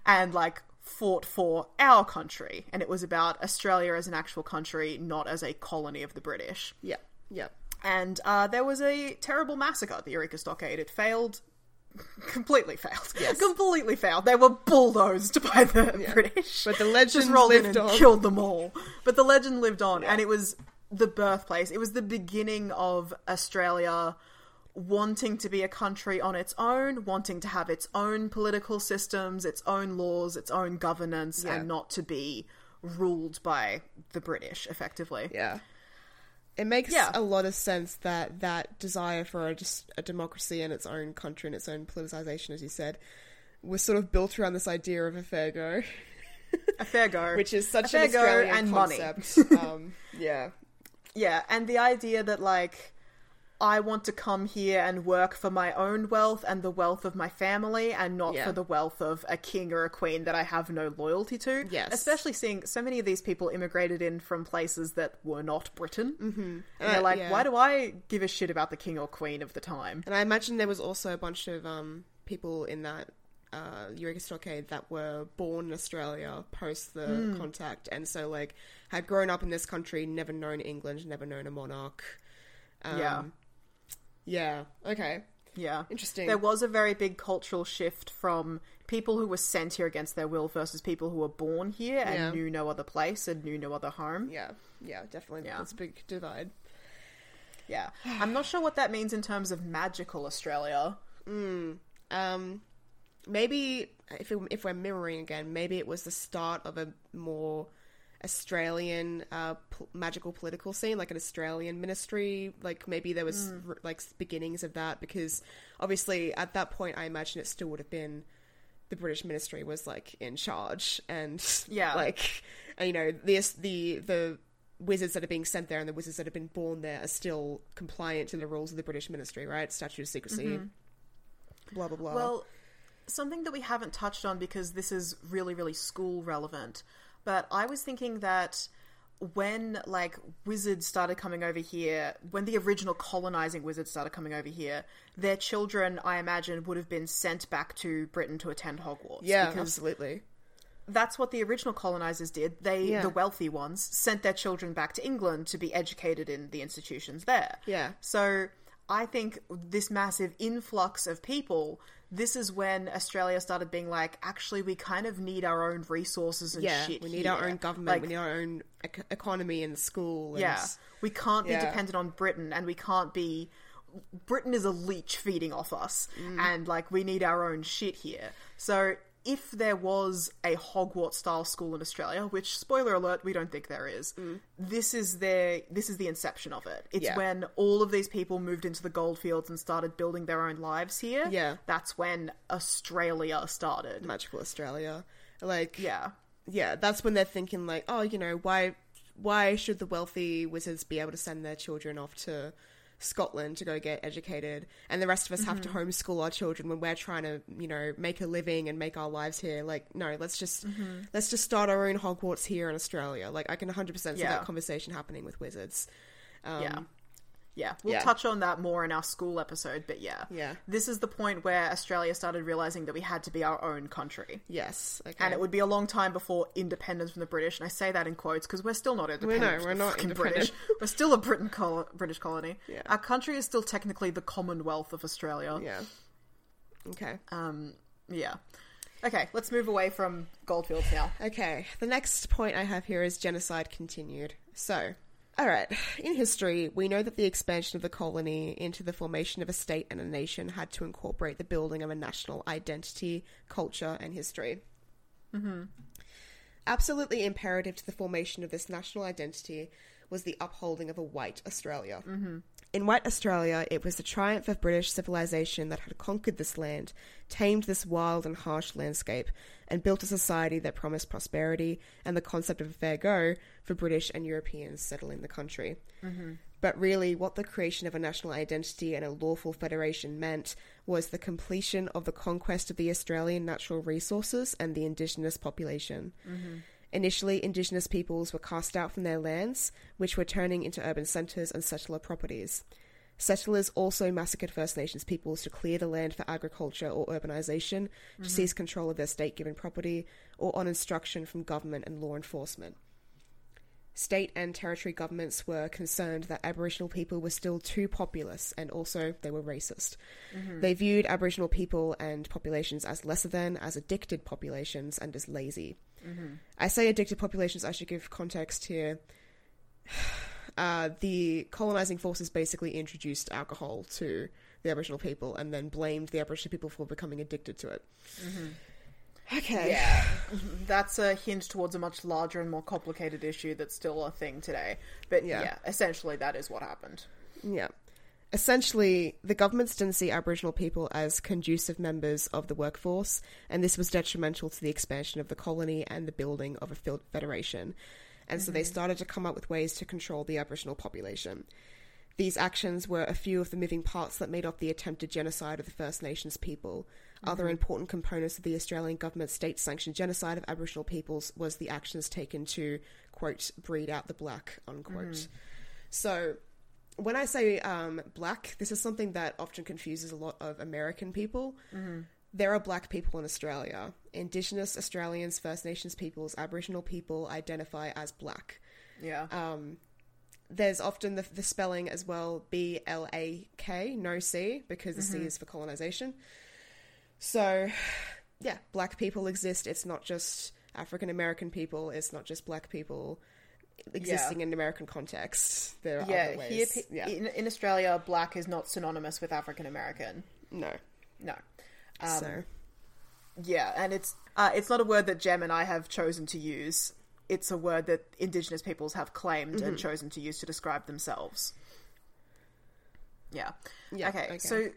Speaker 1: and, like, fought for our country. And it was about Australia as an actual country, not as a colony of the British.
Speaker 2: yeah, yeah.
Speaker 1: And uh, there was a terrible massacre at the Eureka Stockade. It failed. Completely failed.
Speaker 2: Yes.
Speaker 1: Completely failed. They were bulldozed by the British.
Speaker 2: But the legend
Speaker 1: just rolled in
Speaker 2: lived
Speaker 1: and
Speaker 2: on.
Speaker 1: killed them all. But the legend lived on, and it was the birthplace. It was the beginning of Australia wanting to be a country on its own, wanting to have its own political systems, its own laws, its own governance,
Speaker 2: Yeah.
Speaker 1: and not to be ruled by the British, effectively.
Speaker 2: Yeah. It makes
Speaker 1: Yeah.
Speaker 2: a lot of sense that that desire for a, just a democracy in its own country and its own politicization, as you said, was sort of built around this idea of a fair go,
Speaker 1: A fair go.
Speaker 2: which is such
Speaker 1: a
Speaker 2: an
Speaker 1: fair go
Speaker 2: Australian
Speaker 1: and money.
Speaker 2: concept. um, yeah,
Speaker 1: Yeah, and the idea that like I want to come here and work for my own wealth and the wealth of my family and not
Speaker 2: Yeah.
Speaker 1: for the wealth of a king or a queen that I have no loyalty to.
Speaker 2: Yes.
Speaker 1: Especially seeing so many of these people immigrated in from places that were not Britain. Mm-hmm. And they're
Speaker 2: Uh,
Speaker 1: like,
Speaker 2: yeah.
Speaker 1: why do I give a shit about the king or queen of the time?
Speaker 2: and I imagine there was also a bunch of um, people in that uh, Eureka Stockade that were born in Australia post the
Speaker 1: Hmm.
Speaker 2: contact, and so like had grown up in this country, never known England, never known a monarch. Um,
Speaker 1: yeah.
Speaker 2: Yeah. Okay.
Speaker 1: Yeah.
Speaker 2: Interesting.
Speaker 1: There was a very big cultural shift from people who were sent here against their will versus people who were born here and
Speaker 2: Yeah.
Speaker 1: knew no other place and knew no other home.
Speaker 2: Yeah. Yeah. Definitely.
Speaker 1: Yeah.
Speaker 2: That's a big divide.
Speaker 1: Yeah. I'm not sure what that means in terms of magical Australia.
Speaker 2: Um, maybe if it, if we're mirroring again, maybe it was the start of a more Australian uh, magical political scene, like an Australian ministry. Like maybe there was
Speaker 1: Mm.
Speaker 2: r- like beginnings of that because obviously at that point, I imagine it still would have been the British ministry was like in charge and
Speaker 1: Yeah.
Speaker 2: like you know the the the wizards that are being sent there and the wizards that have been born there are still compliant to the rules of the British ministry, right? Statute of secrecy. Blah blah blah.
Speaker 1: Mm-hmm. Well, something that we haven't touched on because this is really, really school relevant, but I was thinking that when like wizards started coming over here, when the original colonizing wizards started coming over here, their children, I imagine, would have been sent back to Britain to attend Hogwarts.
Speaker 2: yeah, absolutely.
Speaker 1: that's what the original colonizers did. They,
Speaker 2: Yeah.
Speaker 1: the wealthy ones, sent their children back to England to be educated in the institutions there.
Speaker 2: Yeah.
Speaker 1: So I think this massive influx of people, this is when Australia started being like, actually, we kind of need our own resources and
Speaker 2: Yeah,
Speaker 1: shit.
Speaker 2: we need
Speaker 1: here.
Speaker 2: our own government.
Speaker 1: Like,
Speaker 2: we need our own ec- economy and school. And,
Speaker 1: yeah, we can't be dependent on Britain, and we can't be. Britain is a leech feeding off us,
Speaker 2: Mm.
Speaker 1: and like we need our own shit here. So if there was a Hogwarts style school in Australia, which spoiler alert, we don't think there is, this is their this is the inception of it. It's
Speaker 2: Mm. Yeah.
Speaker 1: when all of these people moved into the goldfields and started building their own lives here.
Speaker 2: Yeah.
Speaker 1: that's when Australia started.
Speaker 2: magical Australia. Like,
Speaker 1: Yeah.
Speaker 2: yeah, that's when they're thinking like, oh, you know, why, why should the wealthy wizards be able to send their children off to Scotland to go get educated, and the rest of us have to
Speaker 1: Mm-hmm.
Speaker 2: homeschool our children when we're trying to, you know, make a living and make our lives here? Like, no, let's just
Speaker 1: Mm-hmm.
Speaker 2: let's just start our own Hogwarts here in Australia. Like, I can 100 percent see
Speaker 1: Yeah.
Speaker 2: that conversation happening with wizards. Um,
Speaker 1: yeah. Yeah, we'll
Speaker 2: yeah.
Speaker 1: touch on that more in our school episode, but yeah.
Speaker 2: Yeah.
Speaker 1: This is the point where Australia started realizing that we had to be our own country.
Speaker 2: Yes, okay.
Speaker 1: And it would be a long time before independence from the British, and I say that in quotes because we're still not independent.
Speaker 2: know,
Speaker 1: from
Speaker 2: we're not independent.
Speaker 1: British. We're still a Britain col- British colony.
Speaker 2: Yeah.
Speaker 1: Our country is still technically the Commonwealth of Australia.
Speaker 2: yeah. Okay.
Speaker 1: Um, yeah. Okay, let's move away from Goldfields now.
Speaker 2: Okay, the next point I have here is genocide continued. So, alright, in history, we know that the expansion of the colony into the formation of a state and a nation had to incorporate the building of a national identity, culture, and history. Mm-hmm. Absolutely imperative to the formation of this national identity was the upholding of a white Australia. In white Australia, it was the triumph of British civilization that had conquered this land, tamed this wild and harsh landscape, and built a society that promised prosperity and the concept of a fair go for British and Europeans settling the country. Mm-hmm. But really, what the creation of a national identity and a lawful federation meant was the completion of the conquest of the Australian natural resources and the indigenous population. Mm-hmm. Initially, indigenous peoples were cast out from their lands, which were turning into urban centres and settler properties. Settlers also massacred First Nations peoples to clear the land for agriculture or urbanisation, to mm-hmm. seize control of their state given property, or on instruction from government and law enforcement. State and territory governments were concerned that Aboriginal people were still too populous and also they were racist. Mm-hmm. They viewed Aboriginal people and populations as lesser than, as addicted populations, and as lazy. I say addicted populations, I should give context here. Uh, the colonizing forces basically introduced alcohol to the Aboriginal people and then blamed the Aboriginal people for becoming addicted to it. Okay.
Speaker 1: Yeah, that's a hint towards a much larger and more complicated issue that's still a thing today. But
Speaker 2: Yeah.
Speaker 1: yeah, essentially that is what happened.
Speaker 2: Yeah. Essentially, the governments didn't see Aboriginal people as conducive members of the workforce, and this was detrimental to the expansion of the colony and the building of a federation. And so they mm-hmm. started to come up with ways to control the Aboriginal population. These actions were a few of the moving parts that made up the attempted genocide of the First Nations people. Other mm-hmm. important components of the Australian government's state sanctioned genocide of Aboriginal peoples was the actions taken to, quote, breed out the black, unquote. Mm-hmm. So, when I say um, black, this is something that often confuses a lot of American people. There are black people in Australia. Indigenous Australians, First Nations peoples, Aboriginal people identify as black
Speaker 1: Yeah.
Speaker 2: Um, there's often the, the spelling as well B L A K, no C, because the C is for colonization. So, yeah, black people exist. It's not just African American people, it's not just black people existing in American context. There are
Speaker 1: yeah,
Speaker 2: other
Speaker 1: here
Speaker 2: ways.
Speaker 1: pe-
Speaker 2: yeah.
Speaker 1: in, in Australia, black is not synonymous with African American.
Speaker 2: no.
Speaker 1: No. Um,
Speaker 2: so,
Speaker 1: Yeah, and it's uh, it's not a word that Jem and I have chosen to use. It's a word that Indigenous peoples have claimed
Speaker 2: Mm-hmm.
Speaker 1: and chosen to use to describe themselves. Yeah.
Speaker 2: Yeah,
Speaker 1: okay,
Speaker 2: okay.
Speaker 1: So,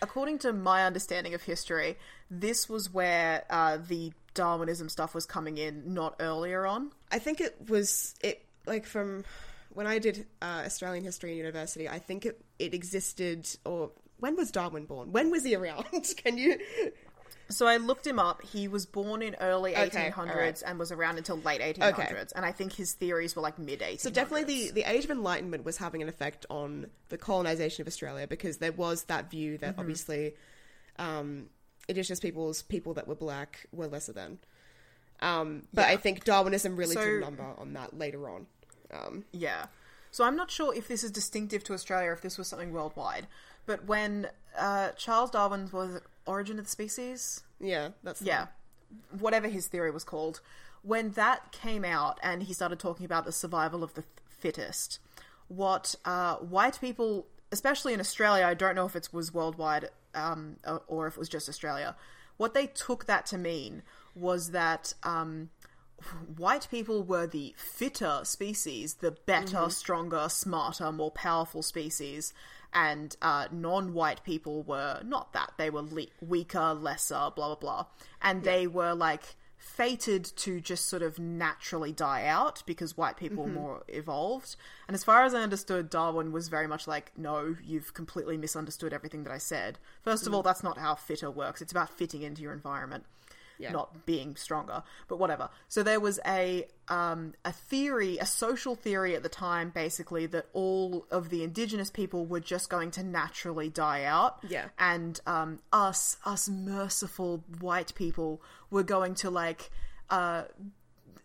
Speaker 1: according to my understanding of history, this was where uh, the Darwinism stuff was coming in, not earlier on.
Speaker 2: I think it was it like from when I did uh, Australian history in university. I think it it existed or when was Darwin born? When was he around? Can you?
Speaker 1: So I looked him up. He was born in early
Speaker 2: Okay,
Speaker 1: 1800s
Speaker 2: alright.
Speaker 1: and was around until late 1800s. And I think his theories were like mid 1800s.
Speaker 2: So definitely the, the Age of Enlightenment was having an effect on the colonization of Australia because there was that view that
Speaker 1: Mm-hmm.
Speaker 2: obviously um, Indigenous peoples, people that were black, were lesser than. Um, but I think Darwinism really
Speaker 1: So-
Speaker 2: did number on that later on. Um,
Speaker 1: Yeah. So I'm not sure if this is distinctive to Australia or if this was something worldwide. But when uh, Charles Darwin was Origin of the Species,
Speaker 2: yeah, that's
Speaker 1: yeah, whatever his theory was called, when that came out and he started talking about the survival of the fittest, what uh, white people, especially in Australia, I don't know if it was worldwide um, or- or if it was just Australia, what they took that to mean was that um, white people were the fitter species, the better, stronger, smarter, more powerful species, and uh, non-white people were not that. They were le- weaker, lesser, blah blah blah, and they were like fated to just sort of naturally die out because white people were more evolved. And as far as I understood, Darwin was very much like, no, you've completely misunderstood everything that I said. First of mm. all, that's not how fitter works. It's about fitting into your environment
Speaker 2: Yeah.
Speaker 1: not being stronger, but whatever. So there was a um, a theory, a social theory at the time, basically that all of the indigenous people were just going to naturally die out.
Speaker 2: Yeah.
Speaker 1: and um, us, us merciful white people, were going to like. Uh,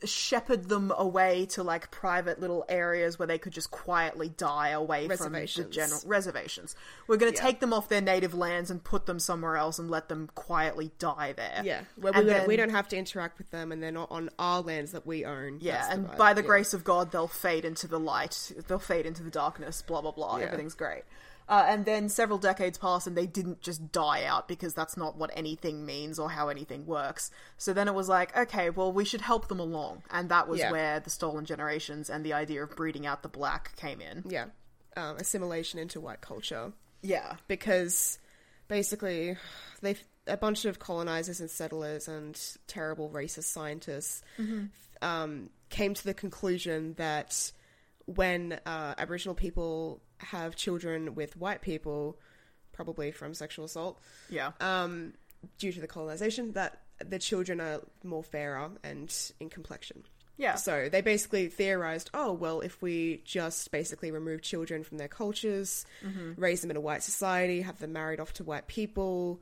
Speaker 1: shepherd them away to like private little areas where they could just quietly die away from the general reservations. We're going to
Speaker 2: Yeah.
Speaker 1: take them off their native lands and put them somewhere else and let them quietly die there.
Speaker 2: Yeah, where we,
Speaker 1: then-
Speaker 2: we don't have to interact with them, and they're not on our lands that we own.
Speaker 1: Yeah, and
Speaker 2: vibe,
Speaker 1: by the
Speaker 2: yeah.
Speaker 1: grace of God, they'll fade into the light. They'll fade into the darkness. Blah blah blah.
Speaker 2: Yeah.
Speaker 1: Everything's great. Uh, and then several decades pass, and they didn't just die out because that's not what anything means or how anything works. So then it was like, okay, well, we should help them along, and that was
Speaker 2: Yeah.
Speaker 1: where the stolen generations and the idea of breeding out the black came in.
Speaker 2: yeah, um, assimilation into white culture.
Speaker 1: Yeah,
Speaker 2: because basically they a bunch of colonizers and settlers and terrible racist scientists um, came to the conclusion that when uh, Aboriginal people have children with white people, probably from sexual assault,
Speaker 1: yeah,
Speaker 2: um, due to the colonization, that the children are more fairer and in complexion.
Speaker 1: yeah.
Speaker 2: So they basically theorized, oh well, if we just basically remove children from their cultures,
Speaker 1: Mm-hmm.
Speaker 2: raise them in a white society, have them married off to white people,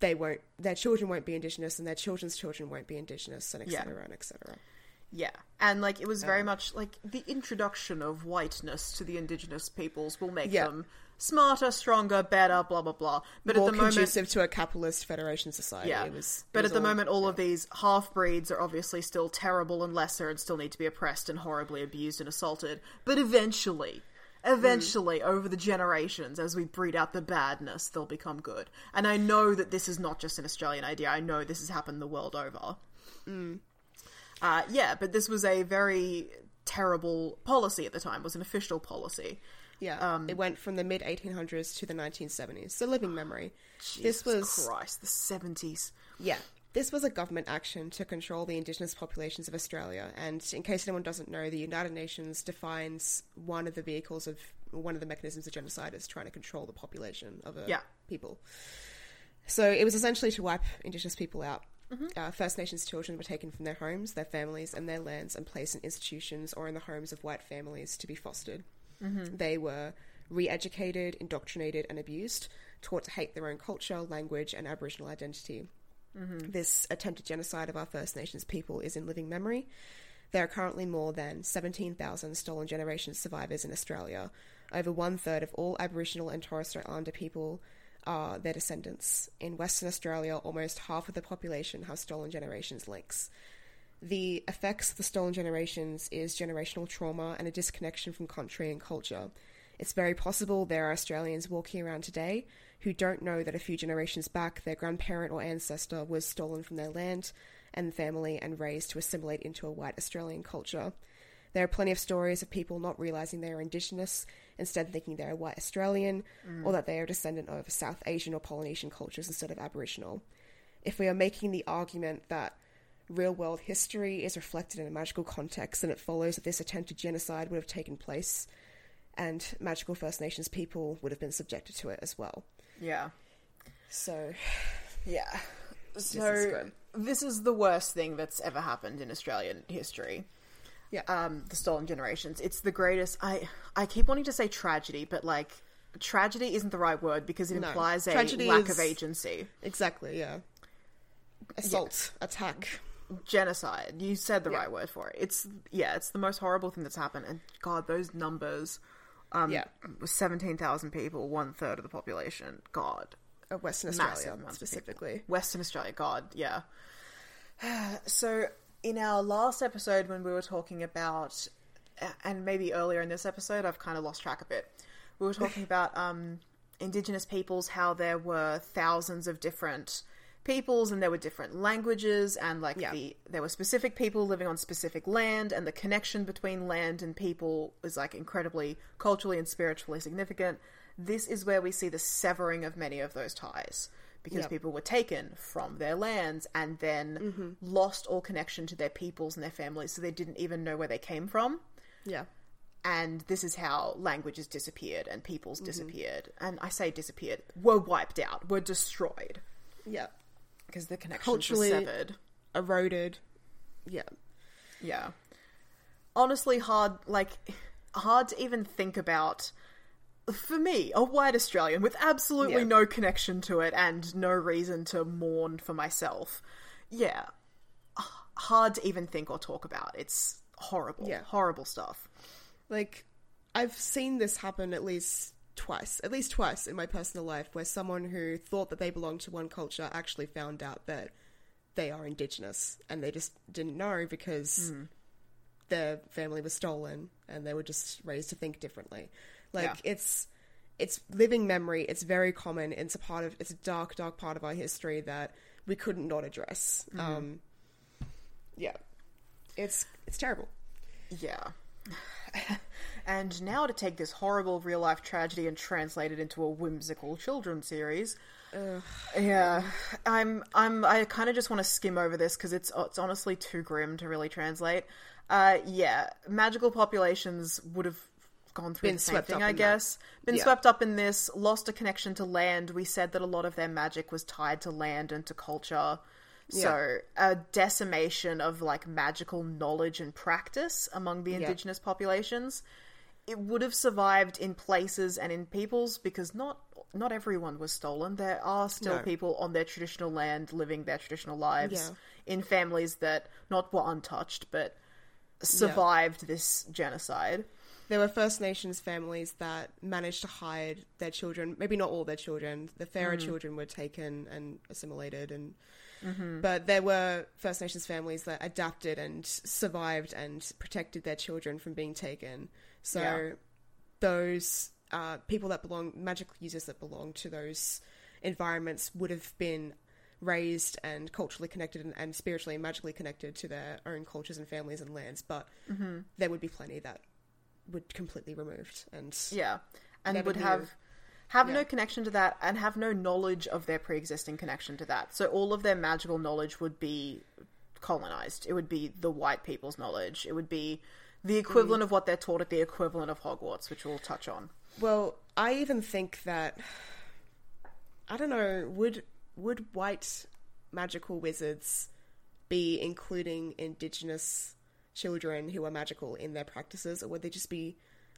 Speaker 2: they won't, their children won't be indigenous, and their children's children won't be indigenous, and
Speaker 1: Yeah.
Speaker 2: etc. and etc.
Speaker 1: Yeah, and like it was very much like the introduction of whiteness to the indigenous peoples will make
Speaker 2: Yeah.
Speaker 1: them smarter, stronger, better, blah blah blah. But
Speaker 2: More
Speaker 1: at the moment,
Speaker 2: conducive to a capitalist federation society.
Speaker 1: yeah.
Speaker 2: It was,
Speaker 1: but
Speaker 2: was
Speaker 1: at the
Speaker 2: all-
Speaker 1: moment, all of these half breeds are obviously still terrible and lesser, and still need to be oppressed and horribly abused and assaulted. But eventually. Eventually,
Speaker 2: Mm.
Speaker 1: over the generations, as we breed out the badness, they'll become good. And I know that this is not just an Australian idea. I know this has happened the world over.
Speaker 2: Mm.
Speaker 1: Uh, yeah, but this was a very terrible policy at the time. It was an official policy.
Speaker 2: yeah,
Speaker 1: um,
Speaker 2: it went from the mid 1800s to the 1970s. So living memory.
Speaker 1: Jesus
Speaker 2: this was
Speaker 1: Christ, the seventies.
Speaker 2: Yeah. This was a government action to control the indigenous populations of Australia. And in case anyone doesn't know, the United Nations defines one of the vehicles of one of the mechanisms of genocide as trying to control the population of a
Speaker 1: Yeah.
Speaker 2: people. So it was essentially to wipe indigenous people out. Mm-hmm. Uh, First Nations children were taken from their homes, their families, and their lands and placed in institutions or in the homes of white families to be fostered. Mm-hmm. They were re educated, indoctrinated, and abused, taught to hate their own culture, language, and Aboriginal identity. Mm-hmm. This attempted genocide of our First Nations people is in living memory. There are currently more than 17,000 stolen generation survivors in Australia. Over one third of all Aboriginal and Torres Strait Islander people are their descendants. In Western Australia, almost half of the population have stolen generations links. The effects of the stolen generations is generational trauma and a disconnection from country and culture. It's very possible there are Australians walking around today who don't know that a few generations back their grandparent or ancestor was stolen from their land and family and raised to assimilate into a white Australian culture. There are plenty of stories of people not realizing they are Indigenous, instead thinking they're white Australian, or mm. that they are a descendant of South Asian or Polynesian cultures instead of Aboriginal. If we are making the argument that real world history is reflected in a magical context, then it follows that this attempted genocide would have taken place, and magical First Nations people would have been subjected to it as well.
Speaker 1: Yeah.
Speaker 2: So,
Speaker 1: Yeah.
Speaker 2: is
Speaker 1: So
Speaker 2: grim.
Speaker 1: this is the worst thing that's ever happened in Australian history.
Speaker 2: Yeah.
Speaker 1: Um, the stolen generations. It's the greatest. I I keep wanting to say tragedy, but like tragedy isn't the right word because it
Speaker 2: No.
Speaker 1: implies a
Speaker 2: Tragedy
Speaker 1: lack
Speaker 2: is-
Speaker 1: of agency.
Speaker 2: exactly, yeah. Assault, attack.
Speaker 1: Genocide. You said the
Speaker 2: Yeah.
Speaker 1: right word for it. It's yeah. It's the most horrible thing that's happened. And God, those numbers. Um,
Speaker 2: Yeah.
Speaker 1: seventeen thousand people, one third of the population. God,
Speaker 2: Of Western Australia, specifically.
Speaker 1: Western Australia, God, yeah. So, in our last episode, when we were talking about, and maybe earlier in this episode, I've kind of lost track a bit We were talking about um, Indigenous peoples, how there were thousands of different peoples, and there were different languages, and like
Speaker 2: Yeah.
Speaker 1: the there were specific people living on specific land, and the connection between land and people is like incredibly culturally and spiritually significant. This is where we see the severing of many of those ties because
Speaker 2: Yep.
Speaker 1: people were taken from their lands and then lost all connection to their peoples and their families, so they didn't even know where they came from.
Speaker 2: Yeah.
Speaker 1: And this is how languages disappeared and peoples
Speaker 2: Mm-hmm.
Speaker 1: disappeared. And I say disappeared, were wiped out, were destroyed
Speaker 2: Yeah.
Speaker 1: because the connections
Speaker 2: Culturally-
Speaker 1: were severed.
Speaker 2: Eroded. Yeah.
Speaker 1: Yeah. Honestly, hard, like, hard to even think about. For me, a white Australian with absolutely
Speaker 2: Yeah.
Speaker 1: no connection to it and no reason to mourn for myself. Yeah. Hard to even think or talk about. It's horrible.
Speaker 2: Yeah.
Speaker 1: Horrible stuff.
Speaker 2: Like, I've seen this happen at least twice, at least twice in my personal life, where someone who thought that they belonged to one culture actually found out that they are indigenous and they just didn't know because hmm. their family was stolen and they were just raised to think differently. Like,
Speaker 1: Yeah.
Speaker 2: it's. It's living memory. It's very common. It's a part of. It's a dark, dark part of our history that we couldn't not address. Um, yeah, it's it's terrible.
Speaker 1: Yeah. and now to take this horrible real life tragedy and translate it into a whimsical children's series. Yeah, I'm. I'm. I kind of just want to skim over this because it's it's honestly too grim to really translate. Uh, yeah, magical populations would have gone through
Speaker 2: Been
Speaker 1: the same
Speaker 2: swept
Speaker 1: thing, I
Speaker 2: in that.
Speaker 1: guess. Been
Speaker 2: Yeah.
Speaker 1: swept up in this, lost a connection to land. We said that a lot of their magic was tied to land and to culture. So a decimation of like magical knowledge and practice among the indigenous populations. It would have survived in places and in peoples because not not everyone was stolen. There are still
Speaker 2: No.
Speaker 1: people on their traditional land living their traditional lives
Speaker 2: Yeah.
Speaker 1: in families that not were untouched but survived this genocide.
Speaker 2: There were First Nations families that managed to hide their children. Maybe not all their children. The fairer mm. children were taken and assimilated, and mm-hmm. but there were First Nations families that adapted and survived and protected their children from being taken. So
Speaker 1: Yeah.
Speaker 2: those uh, people that belong, magic users that belong to those environments, would have been raised and culturally connected and, and spiritually and magically connected to their own cultures and families and lands. But mm-hmm. there would be plenty that would completely removed and
Speaker 1: Yeah, and would
Speaker 2: knew.
Speaker 1: have have no connection to that, and have no knowledge of their pre-existing connection to that. So all of their magical knowledge would be colonized. It would be the white people's knowledge. It would be the equivalent
Speaker 2: Mm.
Speaker 1: of what they're taught at the equivalent of Hogwarts, which we'll touch on.
Speaker 2: Well, I even think that I don't know, would would white magical wizards be including indigenous children who are magical in their practices or would they just be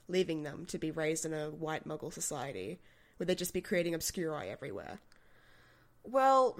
Speaker 2: leaving them to be raised in a white muggle society? Would they just be creating obscuri everywhere?
Speaker 1: Well,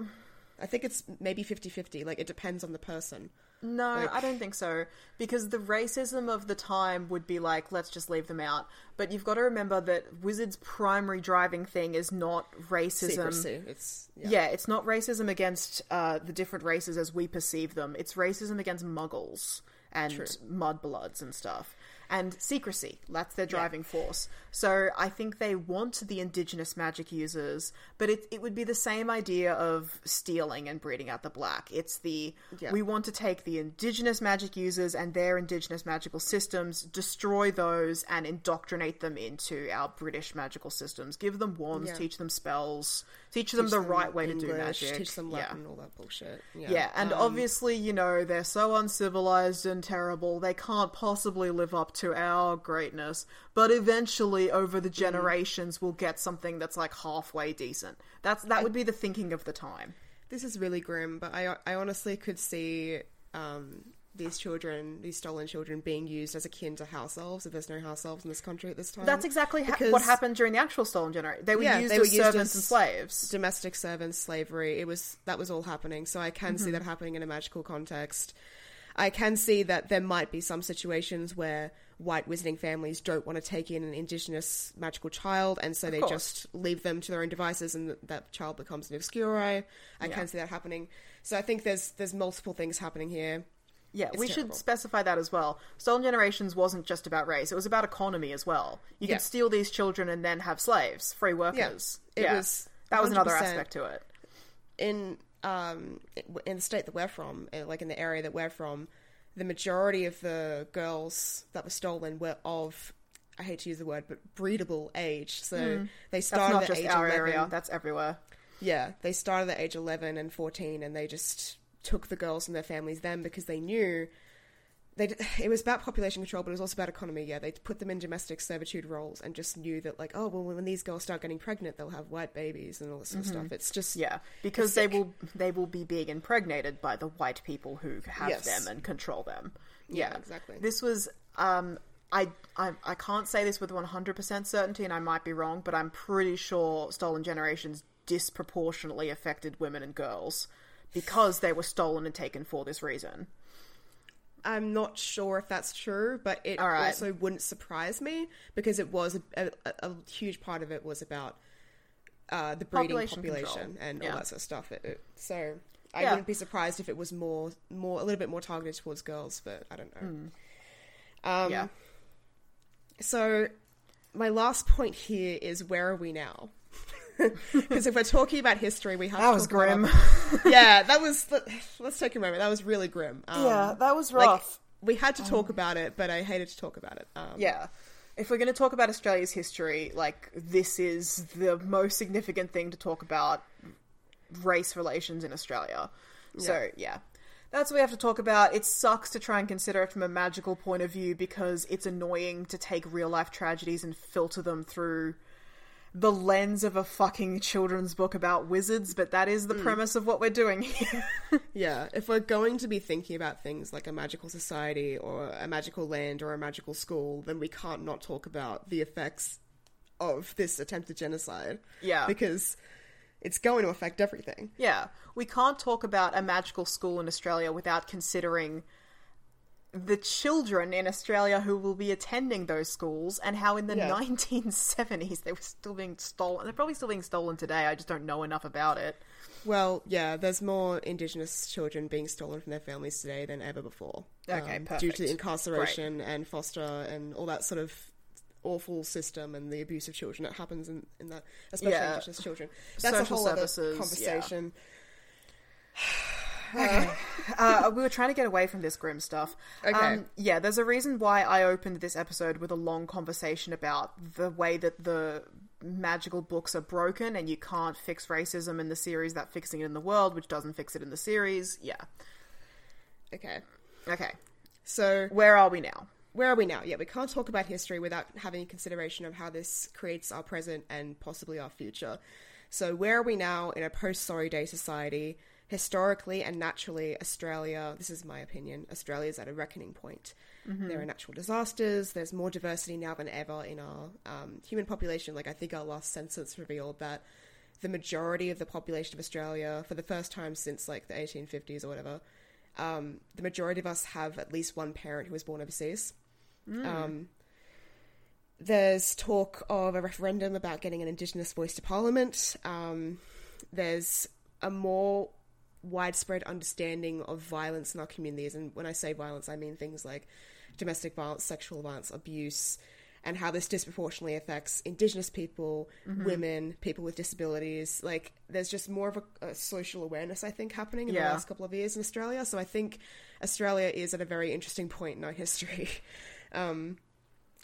Speaker 2: I think it's maybe 50-50, like it depends on the person.
Speaker 1: No,
Speaker 2: Like-
Speaker 1: I don't think so. Because the racism of the time would be like, let's just leave them out. But you've got to remember that Wizards' primary driving thing is not racism.
Speaker 2: Secrecy. It's yeah.
Speaker 1: Yeah, it's not racism against uh, the different races as we perceive them. It's racism against muggles and mudbloods and stuff. And secrecy. That's their driving force. So I think they want the indigenous magic users, but it it would be the same idea of stealing and breeding out the black. It's the
Speaker 2: Yeah.
Speaker 1: we want to take the indigenous magic users and their indigenous magical systems, destroy those, and indoctrinate them into our British magical systems. Give them wands,
Speaker 2: Yeah.
Speaker 1: teach them spells, teach them the
Speaker 2: them
Speaker 1: right way to do
Speaker 2: English,
Speaker 1: magic.
Speaker 2: Teach them
Speaker 1: Yeah.
Speaker 2: Latin, all that bullshit. Yeah,
Speaker 1: Yeah, and
Speaker 2: Um,
Speaker 1: obviously, you know, they're so uncivilized and terrible, they can't possibly live up to our greatness. But eventually, over the generations, we'll get something that's like halfway decent. That's that would be the thinking of the time.
Speaker 2: this is really grim, but I I honestly could see um, these children, these stolen children, being used as akin to house elves. If there's no house elves in this country at this time,
Speaker 1: That's exactly ha- what happened during the actual stolen generation. They were
Speaker 2: Yeah,
Speaker 1: used
Speaker 2: they
Speaker 1: as
Speaker 2: were used
Speaker 1: servants
Speaker 2: as
Speaker 1: and slaves.
Speaker 2: domestic servants, slavery. It was that was all happening. So I can
Speaker 1: Mm-hmm.
Speaker 2: see that happening in a magical context. I can see that there might be some situations where white wizarding families don't want to take in an indigenous magical child, and so they
Speaker 1: course.
Speaker 2: just leave them to their own devices, and th- that child becomes an obscuri. I can see that happening. So I think there's there's multiple things happening here.
Speaker 1: Yeah, we
Speaker 2: terrible.
Speaker 1: should specify that as well. Stolen Generations wasn't just about race; it was about economy as well. You
Speaker 2: Yeah.
Speaker 1: could steal these children and then have slaves, free workers.
Speaker 2: it was
Speaker 1: that was another aspect to it.
Speaker 2: in um in the state that we're from, uh, like in the area that we're from, the majority of the girls that were stolen were of I hate to use the word, but breedable age. So they
Speaker 1: Hmm. That's
Speaker 2: started
Speaker 1: not
Speaker 2: at
Speaker 1: just
Speaker 2: age
Speaker 1: our
Speaker 2: 11.
Speaker 1: area; that's everywhere.
Speaker 2: Yeah, they started at age 11 and 14 and they just took the girls and their families then because they knew they it was about population control but it was also about economy yeah they put them in domestic servitude roles and just knew that like oh well when these girls start getting pregnant they'll have white babies and all this sort of stuff it's just
Speaker 1: Mm-hmm. Yeah, because they will they will be being impregnated by the white people who have
Speaker 2: Yes.
Speaker 1: them and control them.
Speaker 2: Yeah,
Speaker 1: Yeah,
Speaker 2: exactly.
Speaker 1: This was um I, I I can't say this with 100% certainty and I might be wrong, but I'm pretty sure Stolen Generations disproportionately affected women and girls because they were stolen and taken for this reason.
Speaker 2: I'm not sure if that's true, but it
Speaker 1: right.
Speaker 2: also wouldn't surprise me because it was a, a, a huge part of it was about uh, the breeding
Speaker 1: Population
Speaker 2: population, and
Speaker 1: Yeah.
Speaker 2: all that sort of stuff. It, it- so I
Speaker 1: Yeah.
Speaker 2: wouldn't be surprised if it was more, more a little bit more targeted towards girls, but I don't know. Um,
Speaker 1: yeah.
Speaker 2: So my last point here is where are we now? Because if we're talking about history, we have
Speaker 1: That
Speaker 2: to
Speaker 1: was
Speaker 2: talk about
Speaker 1: grim.
Speaker 2: yeah, that was. Let's take a moment. That was really grim. Um,
Speaker 1: that was
Speaker 2: like, we had to talk about it, but I hated to talk about it. Um,
Speaker 1: Yeah. If we're going to talk about Australia's history, like, this is the most significant thing to talk about race relations in Australia. So, yeah. That's what we have to talk about. It sucks to try and consider it from a magical point of view because it's annoying to take real life tragedies and filter them through the lens of a fucking children's book about wizards, but that is the hmm. premise of what we're doing here.
Speaker 2: Yeah, if we're going to be thinking about things like a magical society or a magical land or a magical school, then we can't not talk about the effects of this attempted genocide.
Speaker 1: Yeah.
Speaker 2: Because it's going to affect everything.
Speaker 1: Yeah, we can't talk about a magical school in Australia without considering the children in Australia who will be attending those schools and how in the
Speaker 2: Yeah.
Speaker 1: 1970s they were still being stolen. They're probably still being stolen today. I just don't know enough about it.
Speaker 2: Well, yeah, there's more Indigenous children being stolen from their families today than ever before.
Speaker 1: Okay, um,
Speaker 2: Due to incarceration and foster and all that sort of awful system and the abuse of children that happens in, in that, especially
Speaker 1: Yeah.
Speaker 2: Indigenous children. That's
Speaker 1: Social
Speaker 2: a whole other
Speaker 1: conversation. yeah.
Speaker 2: Conversation.
Speaker 1: uh, we were trying to get away from this grim stuff.
Speaker 2: Okay.
Speaker 1: Um, yeah, there's a reason why I opened this episode with a long conversation about the way that the magical books are broken and you can't fix racism in the series that fixing it in the world, which doesn't fix it in the series. Yeah.
Speaker 2: Okay.
Speaker 1: Okay.
Speaker 2: So
Speaker 1: Where are we now?
Speaker 2: where are we now? Yeah, we can't talk about history without having consideration of how this creates our present and possibly our future. So, where are we now in a post Sorry Day society? Historically and naturally, Australia, this is my opinion, Australia is at a reckoning point. There are natural disasters, there's more diversity now than ever in our um, human population. Like, I think our last census revealed that the majority of the population of Australia, for the first time since like the 1850s or whatever, um, the majority of us have at least one parent who was born overseas. Um, there's talk of a referendum about getting an Indigenous voice to Parliament. Um, there's a more widespread understanding of violence in our communities, and when I say violence, I mean things like domestic violence, sexual violence, abuse, and how this disproportionately affects Indigenous people, women, people with disabilities. Like, there's just more of a, a social awareness, I think, happening in
Speaker 1: Yeah.
Speaker 2: the last couple of years in Australia. So I think Australia is at a very interesting point in our history. Um,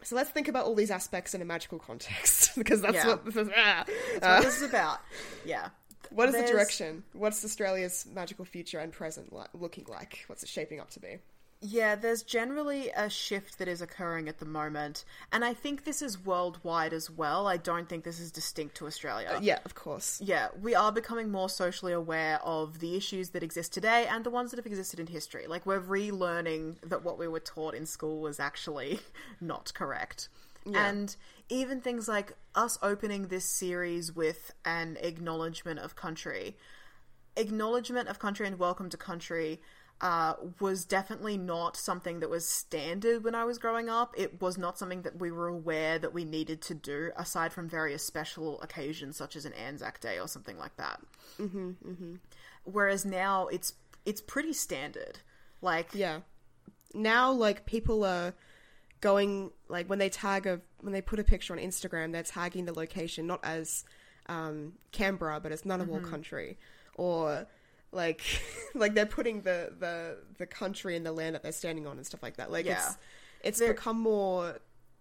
Speaker 2: so let's think about all these aspects in a magical context, because that's
Speaker 1: Yeah.
Speaker 2: what this is. ah.
Speaker 1: That's what this is about. Yeah.
Speaker 2: What is
Speaker 1: There's-
Speaker 2: the direction? What's Australia's magical future and present li- looking like? What's it shaping up to be?
Speaker 1: Yeah, there's generally a shift that is occurring at the moment, and I think this is worldwide as well. I don't think this is distinct to Australia.
Speaker 2: Uh, yeah, of course.
Speaker 1: Yeah, we are becoming more socially aware of the issues that exist today and the ones that have existed in history. Like, we're relearning that what we were taught in school was actually not correct. And even things like us opening this series with an acknowledgement of country. Acknowledgement of country and welcome to country uh, was definitely not something that was standard when I was growing up. It was not something that we were aware that we needed to do, aside from various special occasions such as an Anzac Day or something like that. Mm-hmm, mm-hmm. Whereas now it's it's pretty standard. Like,
Speaker 2: Yeah. Now, like people are going like when they tag a when they put a picture on Instagram, they're tagging the location not as um, Canberra, but as Ngunnawal
Speaker 1: Mm-hmm.
Speaker 2: country, or like like they're putting the the the country and the land that they're standing on and stuff like that. Like
Speaker 1: Yeah.
Speaker 2: it's it's
Speaker 1: They're-
Speaker 2: become more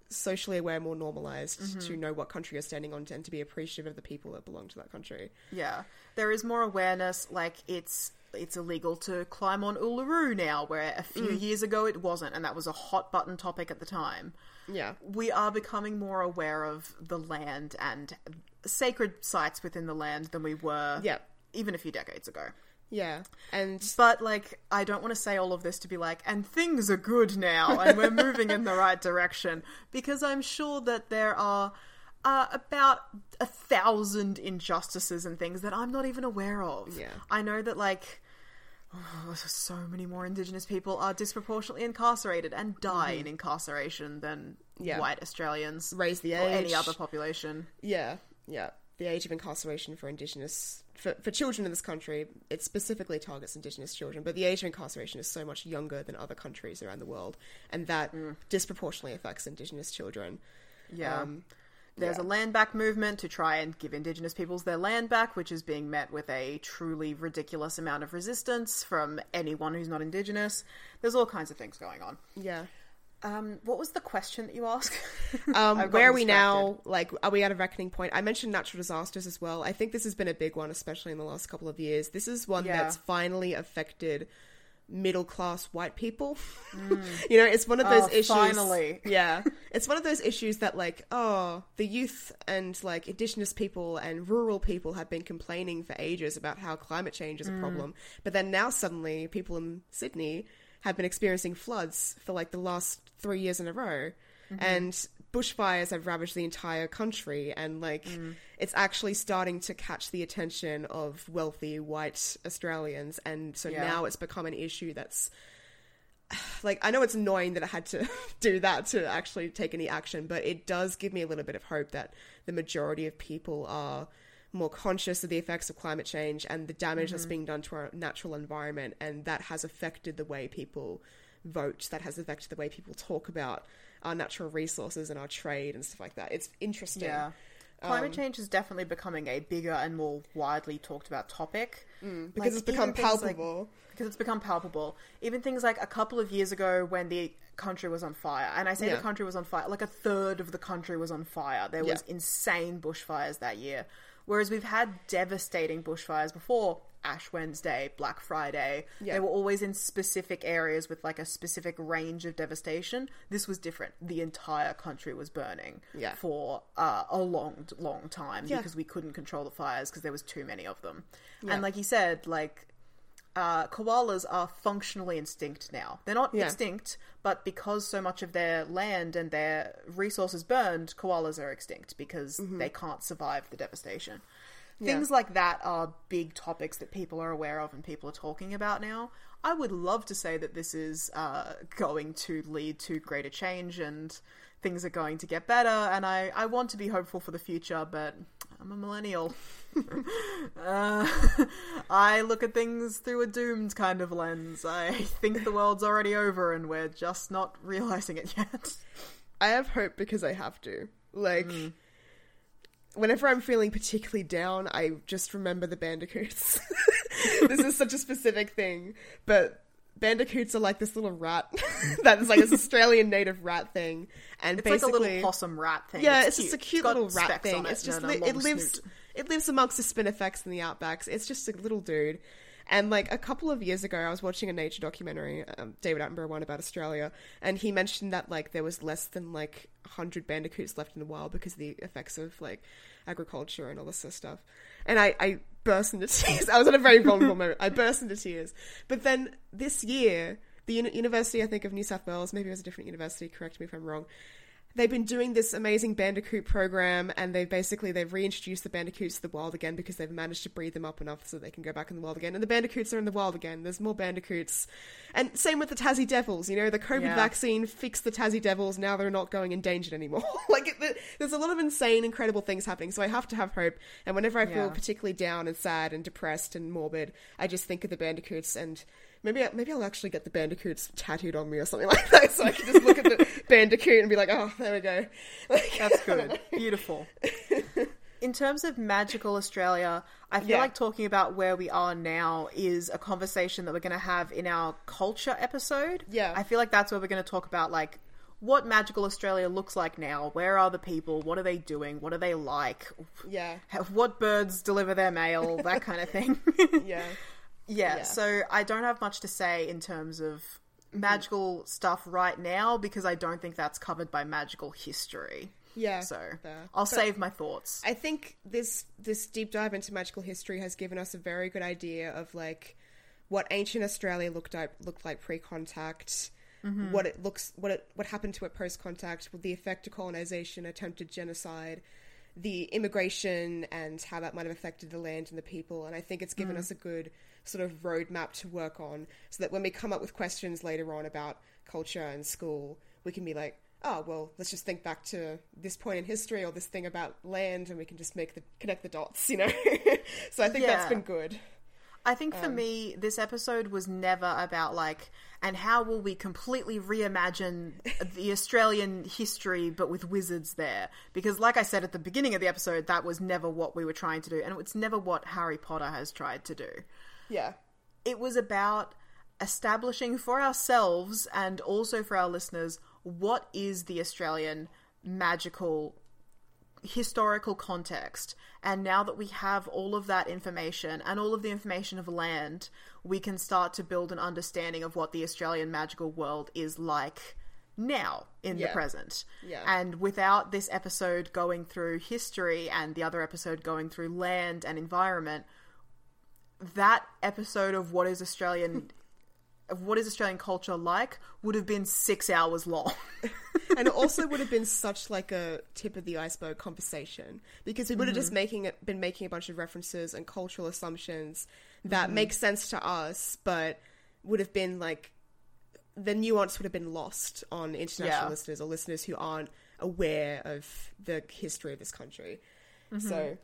Speaker 2: socially aware, more normalized
Speaker 1: Mm-hmm.
Speaker 2: to know what country you're standing on and to be appreciative of the people that belong to that country.
Speaker 1: Yeah, there is more awareness. Like it's it's illegal to climb on Uluru now, where a few mm. years ago it wasn't, and that was a hot button topic at the time.
Speaker 2: Yeah.
Speaker 1: We are becoming more aware of the land and sacred sites within the land than we were,
Speaker 2: Yeah.
Speaker 1: even a few decades ago.
Speaker 2: Yeah. And
Speaker 1: But like, I don't want to say all of this to be like, and things are good now, and we're moving in the right direction, because I'm sure that there are uh, about a thousand injustices and things that I'm not even aware of.
Speaker 2: Yeah.
Speaker 1: I know that like. Oh, so many more Indigenous people are disproportionately incarcerated and die in incarceration than
Speaker 2: Mm-hmm. Yeah.
Speaker 1: white Australians
Speaker 2: Raise the age.
Speaker 1: or any other population.
Speaker 2: Yeah, yeah. The age of incarceration for Indigenous for, for children in this country, it specifically targets Indigenous children, but the age of incarceration is so much younger than other countries around the world, and that disproportionately affects Indigenous children.
Speaker 1: Yeah.
Speaker 2: Um,
Speaker 1: There's
Speaker 2: yeah.
Speaker 1: a land back movement to try and give Indigenous peoples their land back, which is being met with a truly ridiculous amount of resistance from anyone who's not Indigenous. There's all kinds of things going on.
Speaker 2: Yeah.
Speaker 1: Um, what was the question that you asked?
Speaker 2: Um, where are we now? Like, are we at a reckoning point? I mentioned natural disasters as well. I think this has been a big one, especially in the last couple of years. This is one
Speaker 1: Yeah.
Speaker 2: that's finally affected middle class white people. Mm. you know, it's one of those
Speaker 1: Oh,
Speaker 2: issues.
Speaker 1: finally.
Speaker 2: yeah, it's one of those issues that, like, oh, the youth and like indigenous people and rural people have been complaining for ages about how climate change is a mm. problem, but then now suddenly people in Sydney have been experiencing floods for like the last three years in a row, mm-hmm. and bushfires have ravaged the entire country, and like mm. it's actually starting to catch the attention of wealthy white Australians, and so
Speaker 1: Yeah.
Speaker 2: now it's become an issue that's like I know it's annoying that I had to do that to actually take any action, but it does give me a little bit of hope that the majority of people are more conscious of the effects of climate change and the damage that's mm-hmm. being done to our natural environment, and that has affected the way people vote. That has affected the way people talk about our natural resources and our trade and stuff like that. It's interesting.
Speaker 1: Yeah. Um, Climate change is definitely becoming a bigger and more widely talked about topic.
Speaker 2: Mm, because it's become
Speaker 1: things like-
Speaker 2: palpable.
Speaker 1: because it's become palpable. Even things like a couple of years ago when the country was on fire, and I say
Speaker 2: Yeah.
Speaker 1: the country was on fire, like a third of the country was on fire. There was
Speaker 2: Yeah.
Speaker 1: insane bushfires that year. Whereas we've had devastating bushfires before. Ash Wednesday, Black Friday.
Speaker 2: Yeah.
Speaker 1: They were always in specific areas with like a specific range of devastation. This was different. The entire country was burning
Speaker 2: Yeah.
Speaker 1: for uh, a long, long time
Speaker 2: Yeah.
Speaker 1: because we couldn't control the fires because there was too many of them. And like you said, like uh, koalas are functionally extinct now. They're not
Speaker 2: Yeah.
Speaker 1: extinct, but because so much of their land and their resources burned, koalas are extinct because they can't survive the devastation.
Speaker 2: Mm-hmm. Yeah.
Speaker 1: Things like that are big topics that people are aware of and people are talking about now. I would love to say that this is uh, going to lead to greater change and things are going to get better, and I, I want to be hopeful for the future, but I'm a millennial. uh, I look at things through a doomed kind of lens. I think the world's already over and we're just not realizing it yet.
Speaker 2: I have hope because I have to. Like, mm. Whenever I'm feeling particularly down, I just remember the bandicoots. this is such a specific thing, but bandicoots are like this little rat that is like this Australian native rat thing, and
Speaker 1: it's
Speaker 2: basically
Speaker 1: like a little possum rat thing.
Speaker 2: Yeah,
Speaker 1: it's,
Speaker 2: it's just a cute little rat thing. It it's just li- it lives snoot. it lives amongst the spinifex and the outbacks. It's just a little dude. And like a couple of years ago, I was watching a nature documentary, um, David Attenborough one about Australia, and he mentioned that like there was less than like hundred bandicoots left in the wild because of the effects of like agriculture and all this sort of stuff. And I, I burst into tears. I was at a very vulnerable moment. I burst into tears. But then this year, the University, I think, of New South Wales, maybe it was a different university, correct me if I'm wrong, they've been doing this amazing bandicoot program and they've basically they've reintroduced the bandicoots to the wild again because they've managed to breed them up enough so they can go back in the wild again. And the bandicoots are in the wild again. There's more bandicoots. And same with the tassie devils you know the covid yeah. vaccine fixed the tassie devils. Now they're not going endangered anymore. Like it, there's a lot of insane incredible things happening. So i have to have hope. And whenever i feel yeah. particularly down and sad and depressed and morbid i just think of the bandicoots and Maybe I, maybe I'll actually get the bandicoots tattooed on me or something like that, so I can just look at the bandicoot and be like, "Oh, there we go."
Speaker 1: Like, That's good. Beautiful. In terms of magical Australia, I feel yeah. like talking about where we are now is a conversation that we're going to have in our culture episode.
Speaker 2: Yeah,
Speaker 1: I feel like that's where we're going to talk about like what magical Australia looks like now. Where are the people? What are they doing? What are they like?
Speaker 2: Yeah.
Speaker 1: What birds deliver their mail? That kind of thing.
Speaker 2: yeah.
Speaker 1: Yeah, yeah, so I don't have much to say in terms of magical mm-hmm. stuff right now because I don't think that's covered by magical history.
Speaker 2: Yeah.
Speaker 1: So fair. I'll but save my thoughts.
Speaker 2: I think this this deep dive into magical history has given us a very good idea of like what ancient Australia looked like looked like pre-contact, mm-hmm. what it looks what it what happened to it post-contact, with the effect of colonization, attempted genocide, the immigration and how that might have affected the land and the people. And I think it's given mm. us a good sort of roadmap to work on so that when we come up with questions later on about culture and school, we can be like, oh, well, let's just think back to this point in history or this thing about land and we can just make the connect the dots, you know? so I think yeah. that's been good.
Speaker 1: I think for um, me, this episode was never about like, and how will we completely reimagine the Australian history but with wizards there? Because, like I said at the beginning of the episode, that was never what we were trying to do, and it's never what Harry Potter has tried to do.
Speaker 2: Yeah.
Speaker 1: It was about establishing for ourselves and also for our listeners what is the Australian magical historical context. And now that we have all of that information and all of the information of land, we can start to build an understanding of what the Australian magical world is like now in yeah. the present.
Speaker 2: Yeah.
Speaker 1: And without this episode going through history and the other episode going through land and environment, that episode of what is Australian of what is Australian culture like would have been six hours long.
Speaker 2: and it also would have been such like a tip of the iceberg conversation because we would have mm-hmm. just making it, been making a bunch of references and cultural assumptions that mm-hmm. make sense to us, but would have been like the nuance would have been lost on international yeah. listeners or listeners who aren't aware of the history of this country. Mm-hmm. So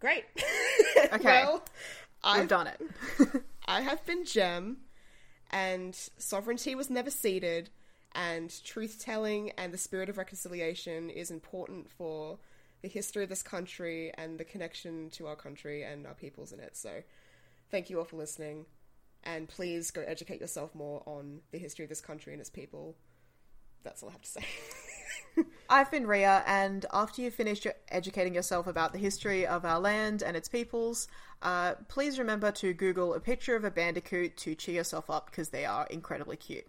Speaker 2: great.
Speaker 1: Okay. well, I've done it.
Speaker 2: I have been Gem and sovereignty was never ceded, and truth telling and the spirit of reconciliation is important for the history of this country and the connection to our country and our peoples in it. So, thank you all for listening, and please go educate yourself more on the history of this country and its people. That's all I have to say.
Speaker 1: I've been Ria, and after you've finished educating yourself about the history of our land and its peoples, uh, please remember to Google a picture of a bandicoot to cheer yourself up because they are incredibly cute.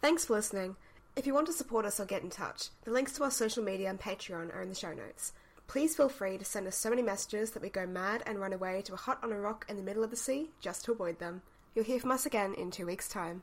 Speaker 3: Thanks for listening. If you want to support us or get in touch, the links to our social media and Patreon are in the show notes. Please feel free to send us so many messages that we go mad and run away to a hut on a rock in the middle of the sea just to avoid them. You'll hear from us again in two weeks' time.